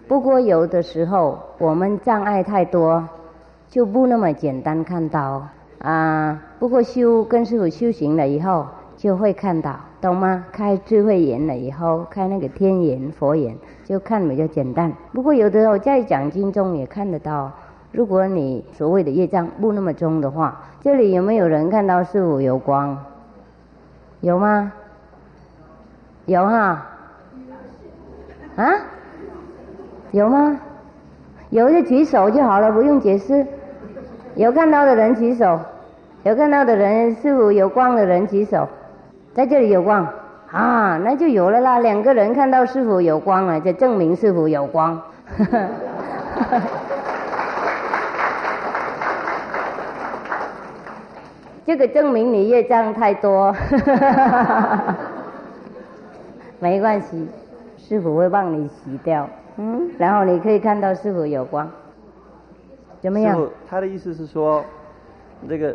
不过有的时候我们障碍太多，就不那么简单看到啊。不过修跟师傅修行了以后，就会看到，懂吗？开智慧眼了以后，开那个天眼、佛眼，就看比较简单。不过有的时候在讲经中也看得到。如果你所谓的业障不那么重的话，这里有没有人看到师傅有光？有吗？有哈？啊？有吗？有就举手就好了，不用解释。有看到的人举手，有看到的人，师傅有光的人举手，在这里有光啊，那就有了啦。两个人看到师傅有光了，就证明师傅有光。这个证明你业障太多，没关系，师傅会帮你洗掉，嗯，然后你可以看到师傅有光，怎么样？师傅，他的意思是说，这个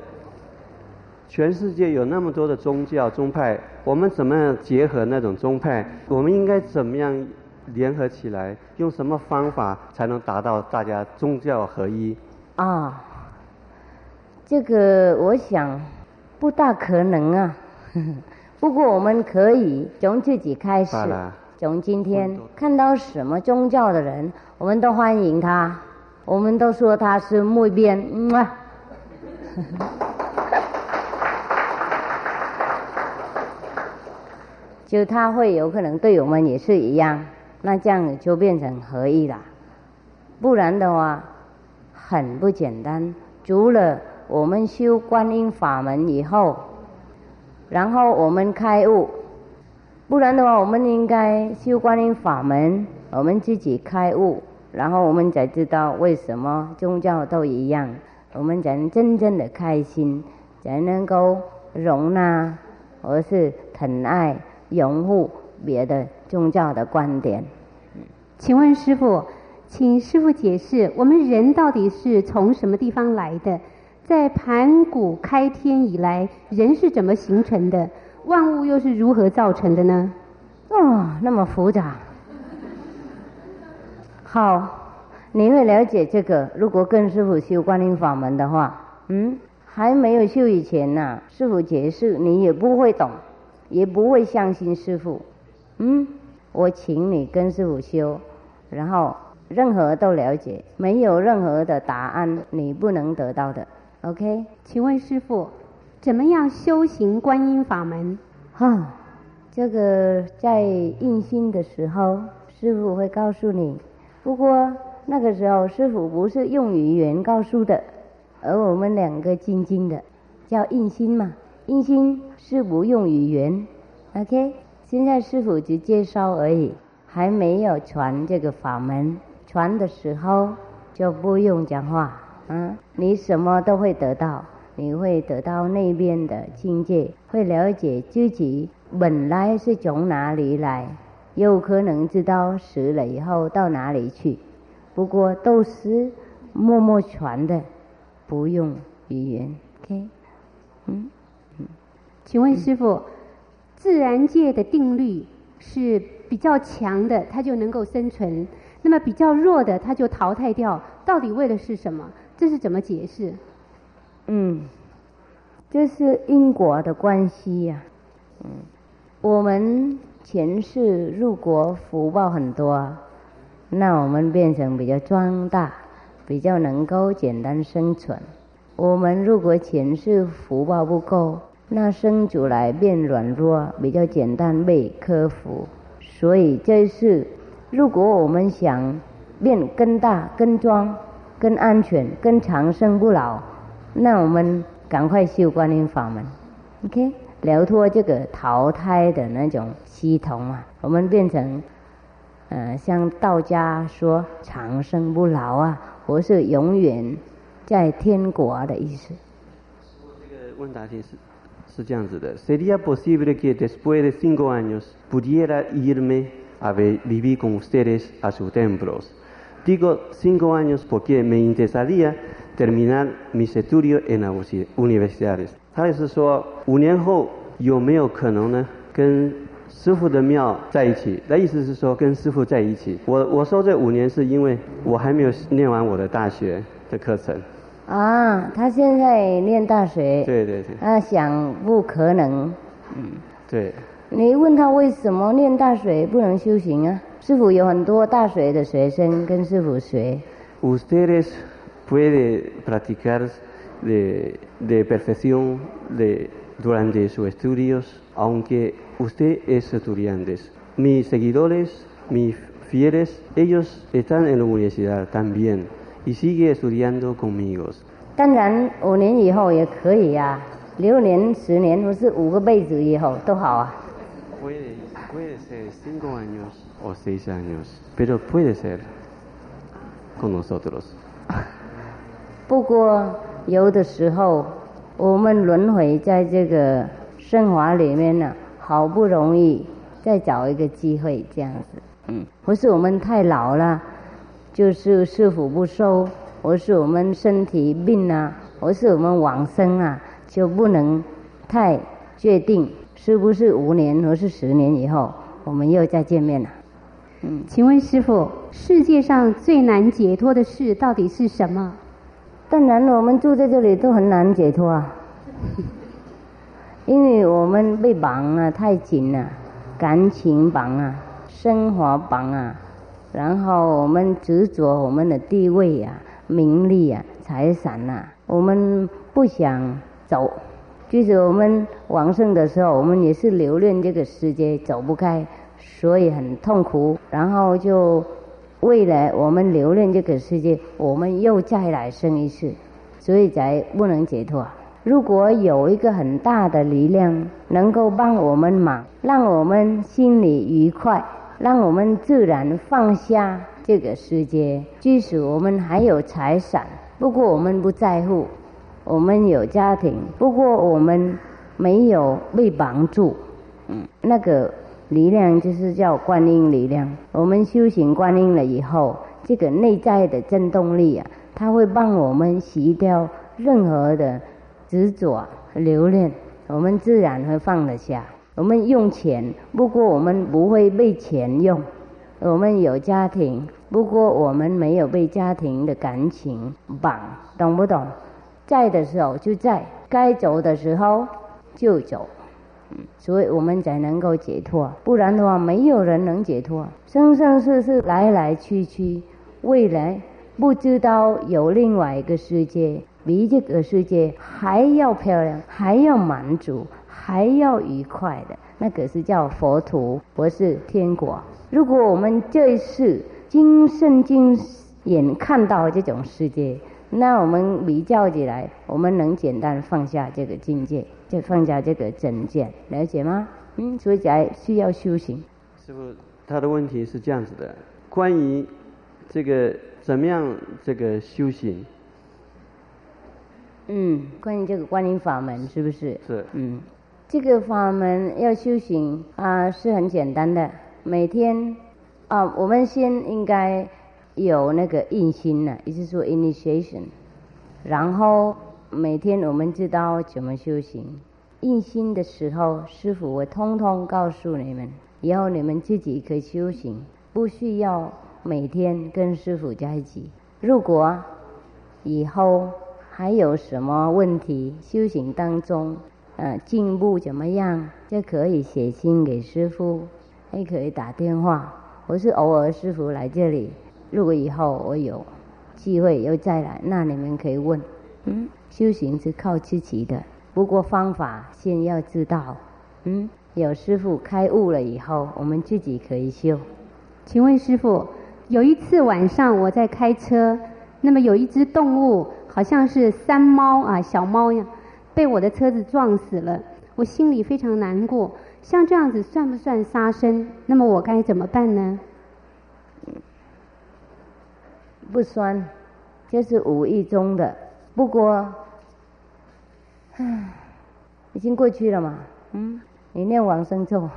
全世界有那么多的宗教宗派，我们怎么样结合那种宗派？我们应该怎么样联合起来？用什么方法才能达到大家宗教合一？啊，这个我想不大可能啊。不过我们可以从自己开始，从今天看到什么宗教的人，我们都欢迎他，我们都说他是木边，嗯啊。就他会有可能对我们也是一样，那这样就变成合一了。不然的话，很不简单。除了我们修观音法门以后，然后我们开悟，不然的话，我们应该修观音法门，我们自己开悟，然后我们才知道为什么宗教都一样，我们才能真正的开心，才能够容纳或是疼爱、拥护别的宗教的观点。请问师傅，请师傅解释，我们人到底是从什么地方来的？在盘古开天以来，人是怎么形成的？万物又是如何造成的呢？哦，那么复杂。好，你会了解这个。如果跟师傅修观音法门的话，嗯，还没有修以前呢、师傅解释你也不会懂，也不会相信师傅。嗯，我请你跟师傅修，然后任何都了解，没有任何的答案你不能得到的。OK？请问师傅，怎么样修行观音法门？哈，这个在印心的时候，师傅会告诉你。不过那个时候，师傅不是用语言告诉的，而我们两个静静的，叫印心嘛。印心是不用语言，OK？现在师傅只介绍而已，还没有传这个法门。传的时候就不用讲话，嗯，你什么都会得到。你会得到那边的境界，会了解自己本来是从哪里来，有可能知道死了以后到哪里去。不过都是默默传的，不用语言。OK，嗯，请问师傅，自然界的定律是比较强的，它就能够生存；那么比较弱的，它就淘汰掉。到底为的是什么？这是怎么解释？嗯，这是因果的关系呀、嗯，我们前世入国福报很多，那我们变成比较壮大，比较能够简单生存。我们如果前世福报不够，那生出来变软弱，比较简单被克服。所以这是，如果我们想变更大、更壮、更安全、更长生不老，那我们赶快修观音法门，OK，了脱这个淘汰的那种系统啊，我们变成，呃，像道家说长生不老啊，或是永远在天国的意思。这个问答题是是这样子的他也是说，五年后有没有可能呢？跟师傅的庙在一起？那意思是说跟师傅在一起。我我说这五年是因为我还没有念完我的大学的课程。啊，他现在念大学。对对对。他，想不可能。嗯，对。你问他为什么念大学不能修行啊？师傅有很多大学的学生跟师傅学， Ustedes pueden practicar de, de perfección de, durante sus estudios, aunque usted es estudiante. Mis seguidores, mis fieles, ellos están en la universidad también y sigue estudiando conmigo. 当然五年以后也可以呀、六年、十年或是五个辈子以后都好啊。 Puede, puede ser cinco años o seis años, pero puede ser con nosotros. 不过有的时候我们轮回在这个生活里面呢，好不容易再找一个机会这样子，嗯，不是我们太老了，就是师傅不收，或是我们身体病啊，或是我们往生啊，就不能太确定是不是五年或是十年以后我们又再见面了。嗯请问师傅，世界上最难解脱的事到底是什么？当然，我们住在这里都很难解脱啊，因为我们被绑啊太紧了，感情绑啊，生活绑啊，然后我们执着我们的地位啊、名利啊、财产呐、我们不想走。即使我们往生的时候，我们也是留恋这个世界，走不开，所以很痛苦。然后就为了我们留恋这个世界，我们又再来生一次，所以才不能解脱。如果有一个很大的力量能够帮我们忙，让我们心里愉快，让我们自然放下这个世界。即使我们还有财产，不过我们不在乎，我们有家庭，不过我们没有被绑住。嗯，那个力量就是叫观音力量。我们修行观音了以后，这个内在的震动力啊，它会帮我们洗掉任何的执着、留恋，我们自然会放得下。我们用钱，不过我们不会被钱用；我们有家庭，不过我们没有被家庭的感情绑，懂不懂？在的时候就在，该走的时候就走。嗯所以我们才能够解脱，不然的话，没有人能解脱。生生世世来来去去，未来不知道有另外一个世界，比这个世界还要漂亮，还要满足，还要愉快的，那个是叫佛土，不是天国。如果我们这一世今生今眼看到这种世界，那我们比较起来，我们能简单放下这个境界，就放下这个整见，了解吗？嗯，所以才需要修行。师傅，他的问题是这样子的：关于这个怎么样这个修行，嗯，关于这个观音法门是不是？是嗯，这个法门要修行啊、是很简单的，每天啊、我们先应该有那个印心呢，也就是说 initiation，然后每天我们知道怎么修行。印心的时候，师傅会通通告诉你们，以后你们自己可以修行，不需要每天跟师傅在一起。如果以后还有什么问题，修行当中，呃，进步怎么样，就可以写信给师傅，还可以打电话，我是偶尔师傅来这里。如果以后我有机会又再来，那你们可以问。嗯，修行是靠自己的，不过方法先要知道。嗯，有师傅开悟了以后，我们自己可以修。请问师傅，有一次晚上我在开车，那么有一只动物，好像是山猫啊，小猫呀，被我的车子撞死了，我心里非常难过。像这样子算不算杀生？那么我该怎么办呢？不酸，这是无意中的。不过，唉，已经过去了嘛。嗯，你念往生咒。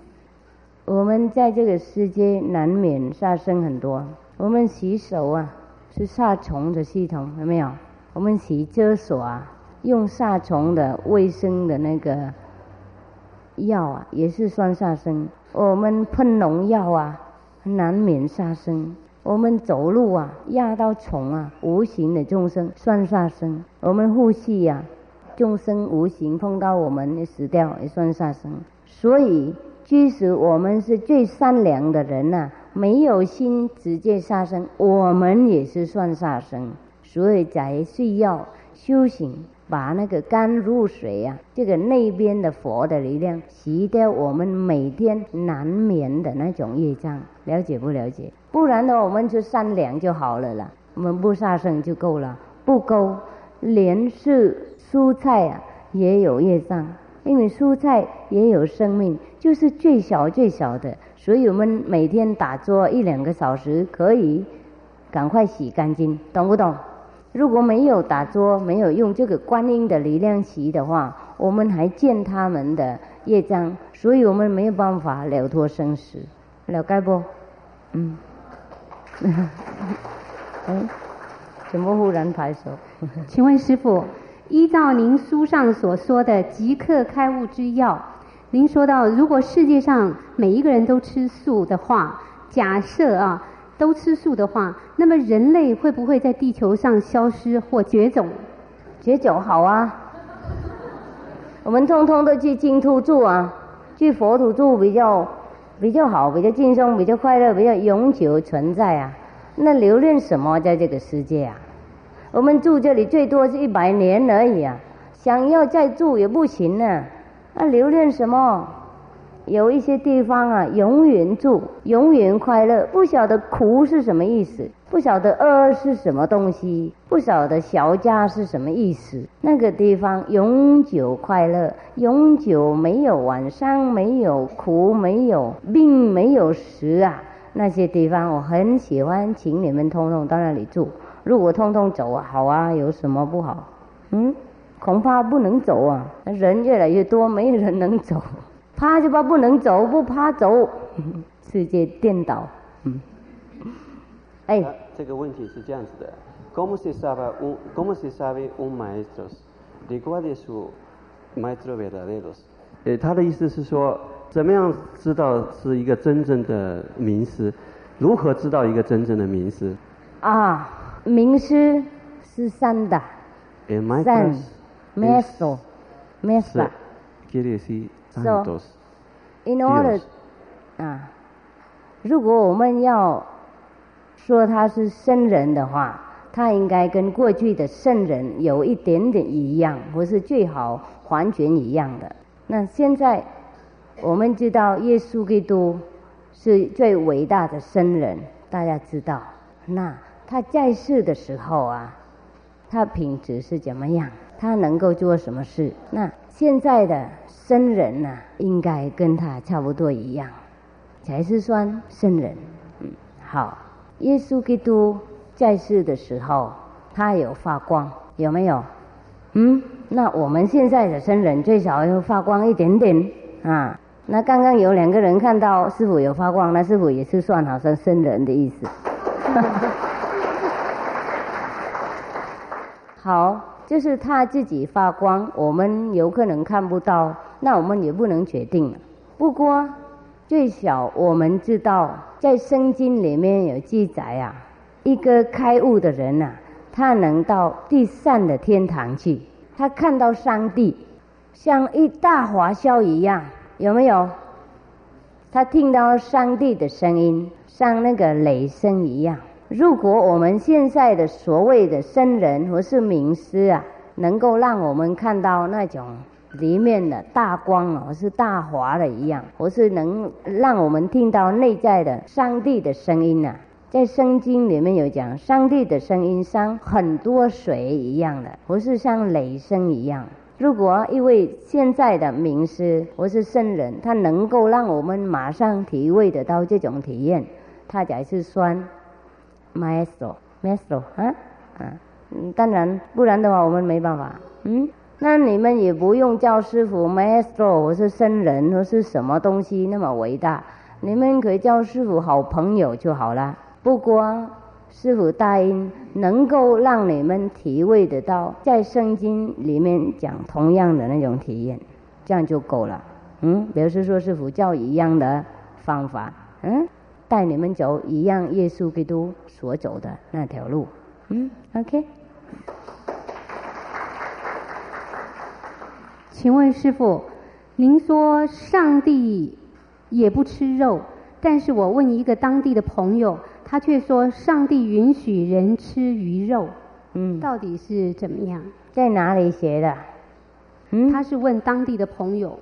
我们在这个世界难免杀生很多。我们洗手啊，是杀虫的系统，有没有？我们洗厕所啊，用杀虫的卫生的那个药啊，也是算杀生。我们喷农药啊，难免杀生。我们走路啊，压到虫啊，无形的众生算杀生。我们呼吸呀，众生无形碰到我们死掉也算杀生。所以。即使我们是最善良的人呐，没有心直接杀生，我们也是算杀生。所以才需要修行，把那个甘露水啊，这个那边的佛的力量洗掉我们每天难免的那种业障。了解不了解？不然呢，我们就善良就好了啦。我们不杀生就够了，不够，连是蔬菜啊也有业障。因为蔬菜也有生命，就是最小最小的，所以我们每天打坐一两个小时，可以赶快洗干净，懂不懂？如果没有打坐，没有用这个观音的力量洗的话，我们还见他们的业障，所以我们没有办法了脱生死，了解不？嗯。哎，怎么忽然抬手？请问师傅。依照您书上所说的即刻开悟之药，您说到，如果世界上每一个人都吃素的话，假设啊都吃素的话，那么人类会不会在地球上消失或绝种？绝种好啊，我们通通都去净土住啊，去佛土住比较比较好，比较轻松，比较快乐，比较永久存在啊。那留恋什么在这个世界啊？我们住这里最多是一百年而已啊，想要再住也不行呢。那留恋什么？有一些地方啊，永远住，永远快乐，不晓得苦是什么意思，不晓得饿是什么东西，不晓得小家是什么意思。那个地方永久快乐，永久没有晚上，没有苦，没有病，没有死啊。那些地方我很喜欢，请你们通通到那里住。如果通通走啊，好啊，有什么不好？嗯，恐怕不能走啊，人越来越多，没人能走，怕就怕不能走，不怕走，世界颠倒。嗯，哎，这个问题是这样子的：Cómo se sabe un cómo se sabe un maestro，de cuáles son maestros verdaderos？呃，他的意思是说，怎么样知道是一个真正的名师？如何知道一个真正的名师？啊。名师是善的，善，maestro，maestro。So, in order，啊，如果我们要说他是圣人的话，他应该跟过去的圣人有一点点一样，不是最好完全一样的。那现在我们知道耶稣基督是最伟大的圣人，大家知道那。他在世的时候啊，他品质是怎么样？他能够做什么事？那现在的圣人呢，应该跟他差不多一样，才是算圣人。嗯，好。耶稣基督在世的时候，他有发光，有没有？嗯，那我们现在的圣人最少要发光一点点啊。那刚刚有两个人看到师傅有发光，那师傅也是算好像圣人的意思。好，就是他自己发光，我们有可能看不到，那我们也不能决定。不过最少我们知道，在圣经里面有记载啊，一个开悟的人呐，他能到第三的天堂去，他看到上帝像一大华笑一样，有没有？他听到上帝的声音，像那个雷声一样。如果我们现在的所谓的僧人或是名师啊，能够让我们看到那种里面的大光哦，是大华的一样，或是能让我们听到内在的上帝的声音呐，在圣经里面有讲，上帝的声音像很多水一样的，不是像雷声一样。如果一位现在的名师或是圣人，他能够让我们马上体会得到这种体验，他才是酸。maestro，maestro，啊，啊，当然，不然的话我们没办法。嗯，那你们也不用叫师傅 maestro 或是僧人或是什么东西那么伟大，你们可以叫师傅好朋友就好了。不过师傅答应能够让你们体会得到，在圣经里面讲同样的那种体验，这样就够了。嗯，表示说师傅教一样的方法，嗯，带你们走一样耶稣基督所走的那条路。嗯，OK。请问师傅，您说上帝也不吃肉，但是我问一个当地的朋友，他却说上帝允许人吃鱼肉，嗯，到底是怎么样？在哪里写的？嗯，他是问当地的朋友，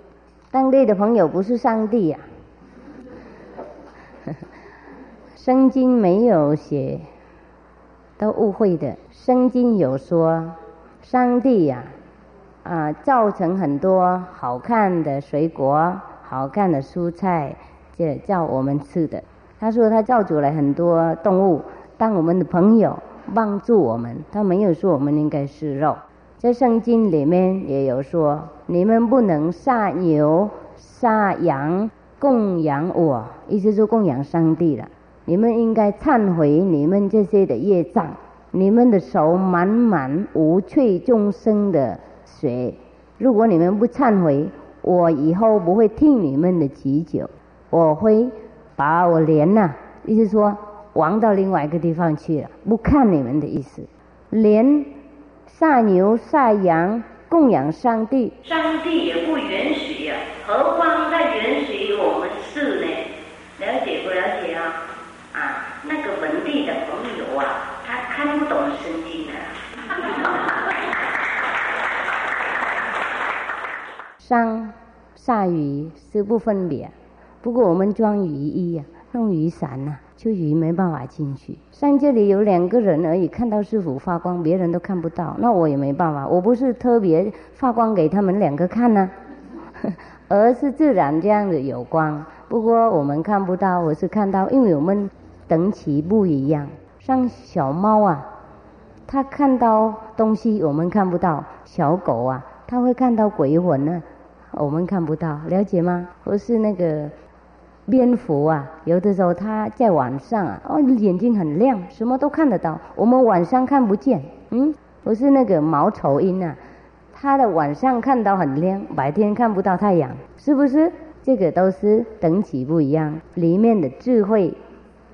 当地的朋友不是上帝呀、圣经没有写，都误会的。圣经有说，上帝呀、啊，啊造成很多好看的水果、好看的蔬菜，这叫我们吃的。他说他造出来很多动物当我们的朋友，帮助我们。他没有说我们应该吃肉。在圣经里面也有说，你们不能杀牛、杀羊供养我，意思说供养上帝了。你们应该忏悔你们这些的业障，你们的手满满无罪众生的水。如果你们不忏悔，我以后不会听你们的祈求，我会把我连呐、意思说亡到另外一个地方去了，不看你们的意思，连杀牛杀羊供养上帝，上帝也不允许呀、何况再允许我们是呢？了解不了解啊？啊，那个本地的朋友啊，他看不懂圣经啊。上下雨是不分别，不过我们装雨衣呀、弄雨伞呐、就雨没办法进去。像这里有两个人而已，看到师傅发光，别人都看不到，那我也没办法，我不是特别发光给他们两个看呢、而是自然这样子有光。不过我们看不到，我是看到，因为我们等级不一样。像小猫啊，它看到东西我们看不到，小狗啊，它会看到鬼魂呢、我们看不到，了解吗？或是那个蝙蝠啊，有的时候它在晚上啊，哦，眼睛很亮，什么都看得到，我们晚上看不见。嗯，或是那个毛丑鹰啊，它的晚上看到很亮，白天看不到太阳，是不是？这个都是等级不一样，里面的智慧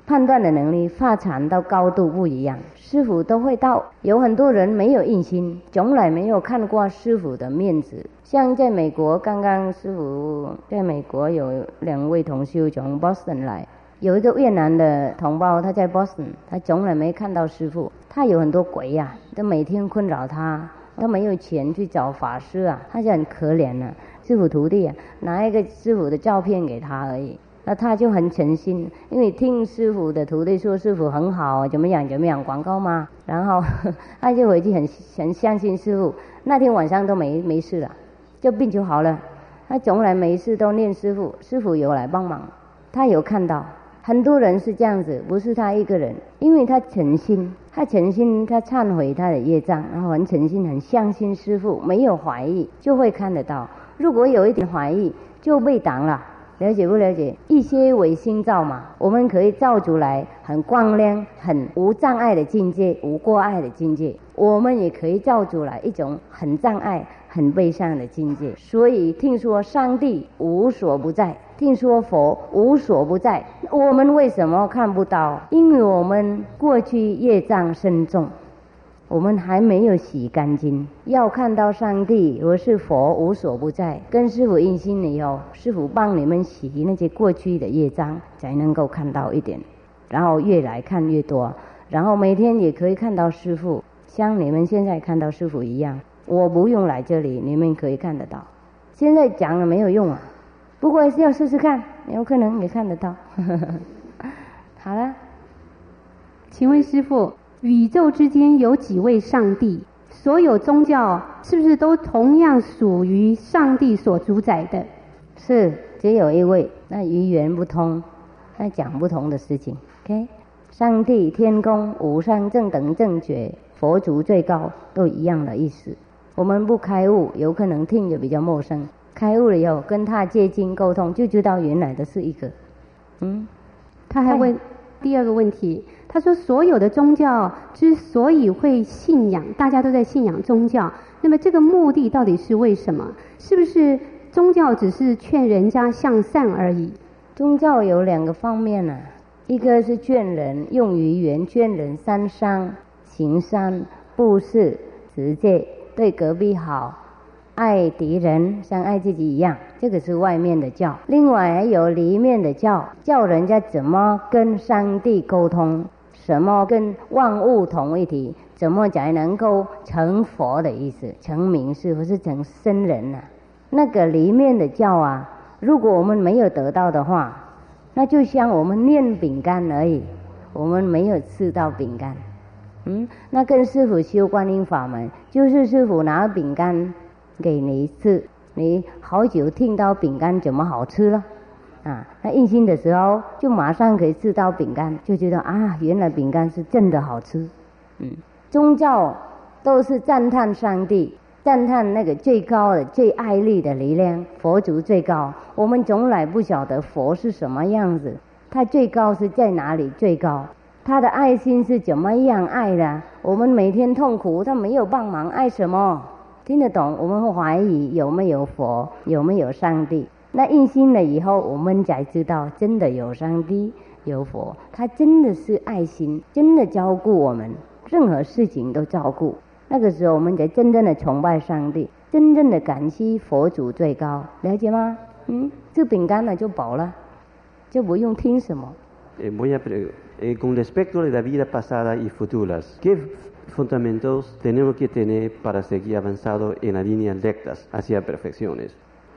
判断的能力发展到高度不一样，师傅都会到。有很多人没有印心，从来没有看过师傅的面子。像在美国，刚刚师傅在美国有两位同修从 Boston 来，有一个越南的同胞，他在 Boston，他从来没看到师傅，他有很多鬼呀、都每天困扰他，他没有钱去找法师啊，他就很可怜呢、师傅徒弟啊，拿一个师傅的照片给他而已。那他就很诚心，因为听师傅的徒弟说师傅很好，怎么样怎么样广告嘛，然后 他就回去很很相信师傅。那天晚上都没没事了，就病就好了。他从来没事都念师傅，师傅有来帮忙，他有看到很多人是这样子，不是他一个人，因为他诚心，他诚心，他忏悔他的业障，然后很诚心，很相信师傅，没有怀疑就会看得到。如果有一点怀疑，就被挡了。了解不了解？一些唯心造嘛，我们可以造出来很光亮、很无障碍的境界、无过碍的境界。我们也可以造出来一种很障碍、很悲伤的境界。所以听说上帝无所不在，听说佛无所不在，我们为什么看不到？因为我们过去业障深重。我们还没有洗干净，要看到上帝我是佛无所不在。跟师傅印心了以后，师傅帮你们洗那些过去的业障，才能够看到一点，然后越来看越多，然后每天也可以看到师傅，像你们现在看到师傅一样。我不用来这里，你们可以看得到。现在讲了没有用啊，不过还是要试试看，有可能也看得到。好了。请问师傅，宇宙之间有几位上帝？所有宗教是不是都同样属于上帝所主宰的？是只有一位，那语言不通，那讲不同的事情。OK，上帝、天宫、无上正等正觉、佛祖最高，都一样的意思。我们不开悟，有可能听着比较陌生。开悟了以后，跟他接近沟通，就知道原来的是一个。嗯，他还问第二个问题，他说所有的宗教之所以会信仰，大家都在信仰宗教，那么这个目的到底是为什么？是不是宗教只是劝人家向善而已？宗教有两个方面呢，一个是劝人用于圆劝人三商行善布施持戒对隔壁好爱敌人像爱自己一样，这个是外面的教。另外还有里面的教，教人家怎么跟上帝沟通，什么跟万物同一体，怎么才能够成佛的意思，成名是不是成僧人呢？那个里面的教啊。如果我们没有得到的话，那就像我们念饼干而已，我们没有吃到饼干。嗯，那跟师傅修观音法门，就是师傅拿饼干给你一次，你好久听到饼干怎么好吃了，啊，他印心的时候就马上可以吃到饼干，就觉得啊，原来饼干是真的好吃。嗯，宗教都是赞叹上帝。赞叹那个最高的、最爱力的力量，佛祖最高。我们从来不晓得佛是什么样子，他最高是在哪里？最高，他的爱心是怎么样爱的？我们每天痛苦，他没有帮忙，爱什么？听得懂？我们会怀疑有没有佛，有没有上帝？那印心了以后，我们才知道，真的有上帝，有佛，他真的是爱心，真的照顾我们，任何事情都照顾。那个时候，我们才真正的崇拜上帝，真正的感激佛祖最高，了解吗？嗯，吃饼干了就饱了，就不用听什么。Voy a con respecto a la vida pasada y futuras, ¿qué fundamentos tenemos que tener para seguir avanzando en la línea rectas hacia perfecciones？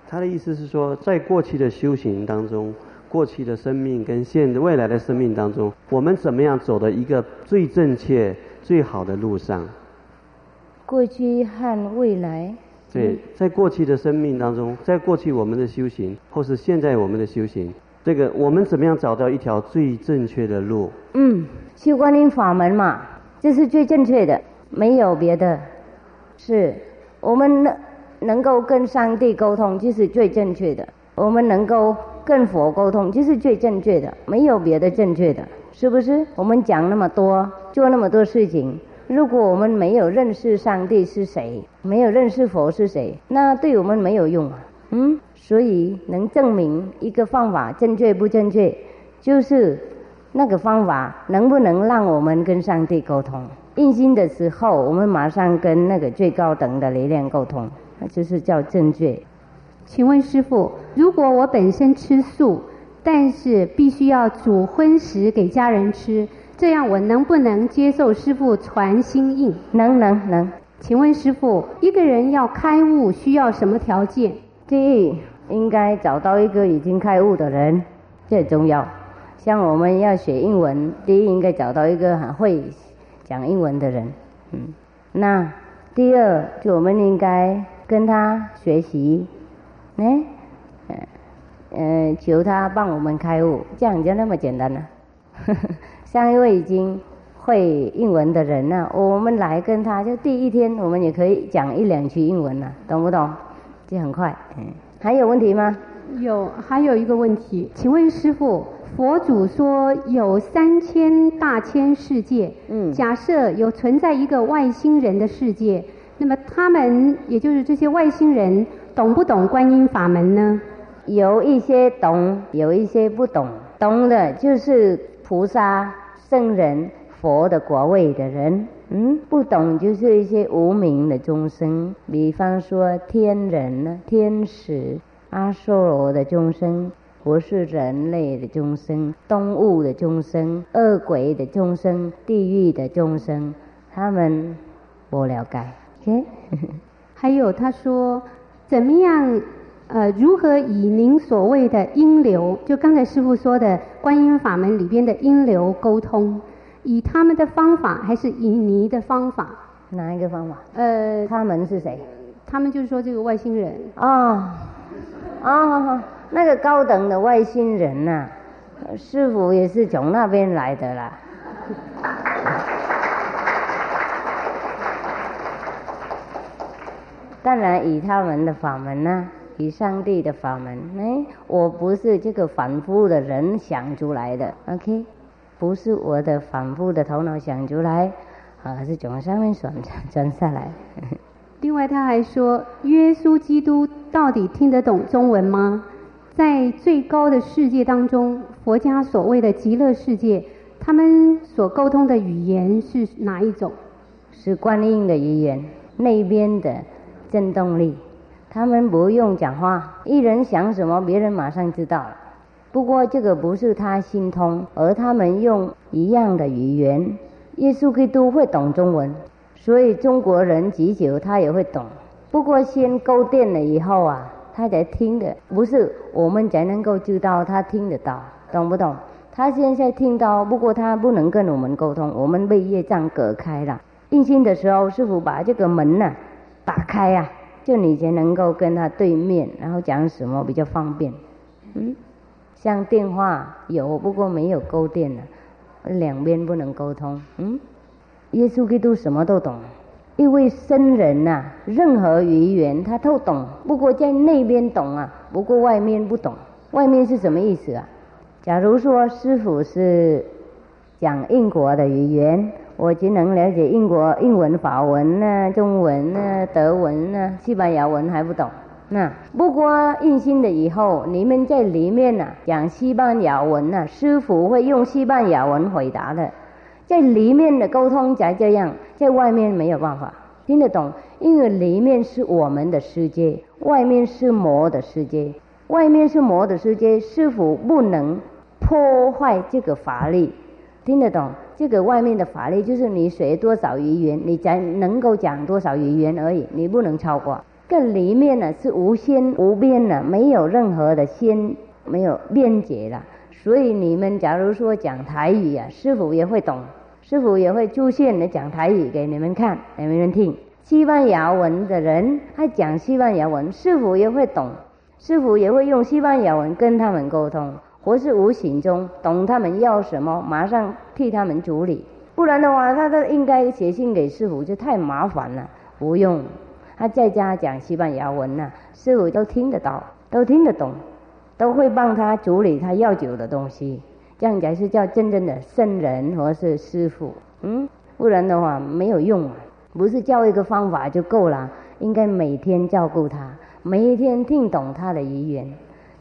他的意思是说，在过去的修行当中，过去的生命跟现未来的生命当中，我们怎么样走的一个最正确、最好的路上？过去和未来。对，在过去的生命当中，在过去我们的修行，或是现在我们的修行，这个我们怎么样找到一条最正确的路？嗯，修观音法门嘛，这是最正确的，没有别的。是，我们能能够跟上帝沟通，就是最正确的；我们能够跟佛沟通，就是最正确的，没有别的正确的，是不是？我们讲那么多，做那么多事情。如果我们没有认识上帝是谁，没有认识佛是谁，那对我们没有用啊。嗯，所以能证明一个方法正确不正确，就是那个方法能不能让我们跟上帝沟通。印心的时候，我们马上跟那个最高等的雷量沟通，那就是叫正确。请问师傅，如果我本身吃素，但是必须要煮荤食给家人吃？这样我能不能接受师傅传心印？能能能。请问师傅，一个人要开悟需要什么条件？第一，应该找到一个已经开悟的人，这很重要。像我们要学英文，第一应该找到一个很会讲英文的人。嗯。那第二，就我们应该跟他学习，哎，呃，求他帮我们开悟，这样就那么简单了。像一位已经会英文的人呢，我们来跟他就第一天，我们也可以讲一两句英文了，懂不懂？就很快。嗯，还有问题吗？有，还有一个问题，请问师傅，佛祖说有三千大千世界，嗯，假设有存在一个外星人的世界，那么他们也就是这些外星人懂不懂观音法门呢？有一些懂，有一些不懂，懂的就是菩萨。圣人、佛的国位的人，嗯，不懂就是一些无名的众生，比方说天人呢、天使、阿修罗的众生，或是人类的众生、动物的众生、恶鬼的众生、地狱的众生，他们不了解。还有他说，怎么样？呃，如何以您所谓的音流，就刚才师傅说的观音法门里边的音流沟通，以他们的方法，还是以你的方法？哪一个方法？呃，他们是谁？他们就是说这个外星人。哦，哦，那个高等的外星人呐，师傅也是从那边来的啦。当然以他们的法门呐、以上帝的法门，哎，我不是这个反复的人想出来的，OK，不是我的反复的头脑想出来，啊，是从上面传传下来。另外，他还说，耶稣基督到底听得懂中文吗？在最高的世界当中，佛家所谓的极乐世界，他们所沟通的语言是哪一种？是观音的语言，那边的震动力，他们不用讲话，一人想什么，别人马上知道了。不过这个不是他心通，而他们用一样的语言，耶稣基督会懂中文，所以中国人祈求他也会懂。不过先勾电了以后啊，他才听的，不是我们才能够知道他听得到，懂不懂？他现在听到，不过他不能跟我们沟通，我们被业障隔开了。印心的时候，师傅把这个门呐、打开呀、就你才能够跟他对面，然后讲什么比较方便。嗯，像电话有，不过没有勾电了，两边不能沟通。嗯，耶稣基督什么都懂，一位僧人呐、任何语言他都懂，不过在那边懂啊，不过外面不懂。外面是什么意思啊？假如说师傅是讲英国的语言，我只能了解英国英文、法文呢、中文呢、德文呢、西班牙文还不懂。那不过印心的以后，你们在里面呢、讲西班牙文呢、师傅会用西班牙文回答的。在里面的沟通才这样，在外面没有办法听得懂，因为里面是我们的世界，外面是魔的世界。外面是魔的世界，师傅不能破坏这个法力，听得懂？这个外面的法力就是你学多少语言，你才能够讲多少语言而已，你不能超过。更里面呢是无限无边的，没有任何的限，没有边界了。所以你们假如说讲台语啊，师傅也会懂，师傅也会出现来讲台语给你们看，给你们听。西班牙文的人他讲西班牙文，师傅也会懂。师傅也会用西班牙文跟他们沟通，或是无形中懂他们要什么，马上替他们处理。不然的话，他都应该写信给师傅，就太麻烦了。不用，他在家讲西班牙文呐、师傅都听得到，都听得懂，都会帮他处理他要酒的东西。这样才是叫真正的圣人或是师傅。嗯，不然的话没有用啊，不是教一个方法就够了，应该每天照顾他。每一天听懂他的语言，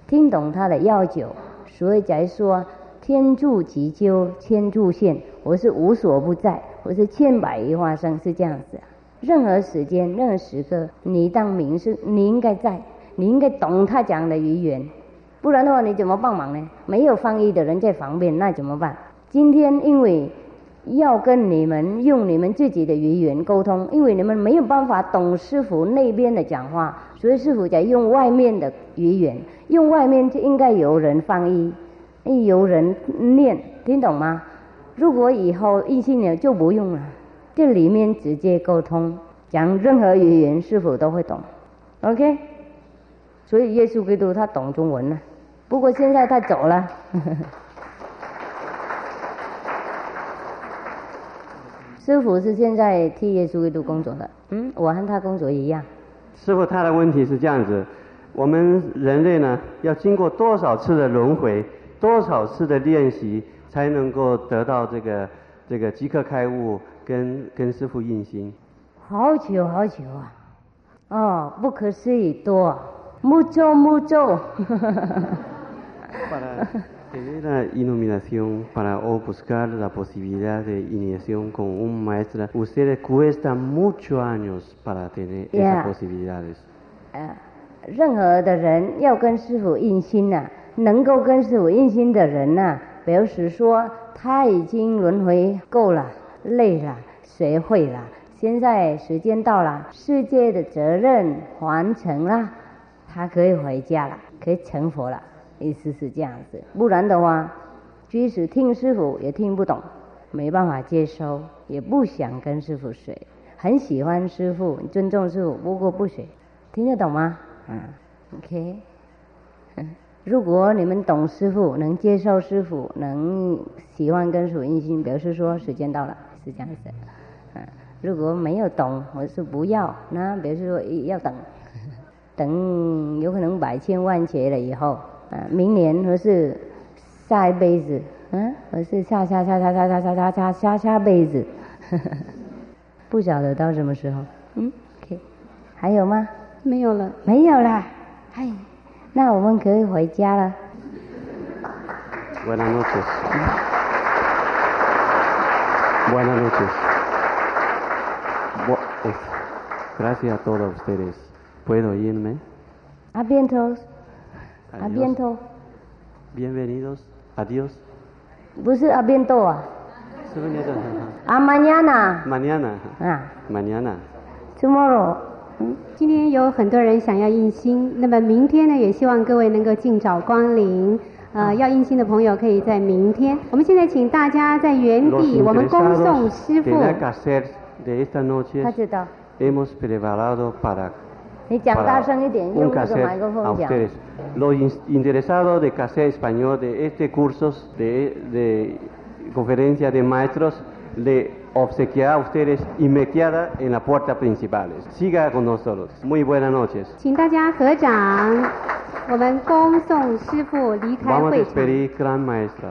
听懂他的要求，所以才说天助急救，千助现。我是无所不在，我是千百亿化身，是这样子、啊。任何时间、任何时刻，你当明是，你应该在，你应该懂他讲的语言，不然的话你怎么帮忙呢？没有翻译的人在旁边，那怎么办？今天因为要跟你们用你们自己的语言沟通，因为你们没有办法懂师傅那边的讲话，所以师傅在用外面的语言，用外面就应该有人翻译，有人念，听懂吗？如果以后异性恋就不用了，这里面直接沟通，讲任何语言师傅都会懂，OK？所以耶稣基督他懂中文了，不过现在他走了。师傅是现在替耶稣基督工作的，嗯，我和他工作一样。师傅，他的问题是这样子：我们人类呢，要经过多少次的轮回，多少次的练习，才能够得到这个这个即刻开悟，跟跟师傅印心？好久好久啊！哦，不可思议多，mucho mucho。Para tener la iluminación, para o buscar la posibilidad de iniciación con un maestro, ustedes cuesta muchos años para tener Yeah. esas posibilidades. 呃，任何的人要跟师傅印心呐、能够跟师傅印心的人呐、表示说他已经轮回够了，累了，学会了，现在时间到了，世界的责任完成了，他可以回家了，可以成佛了，意思是这样子。不然的话，即使听师傅也听不懂，没办法接收，也不想跟师傅学，很喜欢师傅，尊重师傅，不过不学。听得懂吗？嗯，OK。嗯如果你们懂师傅，能接受师傅，能喜欢跟师傅印心，表示说时间到了，是这样子。嗯，如果没有懂，我是不要。那比如说要等，等有可能百千万劫了以后，明年或是下一辈子，嗯，或是下下下下下下下下下下下辈子，不晓得到什么时候。嗯，OK，还有吗？没有了。没有啦。嗨，那我们可以回家了。Buenas noches. Buenas noches. Gracias a todos ustedes. ¿Puedo oírme? Abientos, Adiós. a b i e n t o aviento, Adiós. 不是 a b i e n t o 啊。是不是你讲的？A mañana. 啊。Mañana. Tomorrow. 嗯，今天有很多人想要印心，那么明天呢，也希望各位能够尽早光临。呃，要印心的朋友可以在明天。我们现在请大家在原地，我们恭送师傅。他知道。你讲大声一点， un 用那个 cassette 麦克 a 风讲。 ustedes. Los in- interesados de cassette español de este curso de, de conferencia de maestros le obsequiará a ustedes inmediata en la puerta principal. Siga con nosotros. Muy buenas noches. 请大家合掌，我们恭送师傅离开 Vamos a 会场。 despedir gran maestra.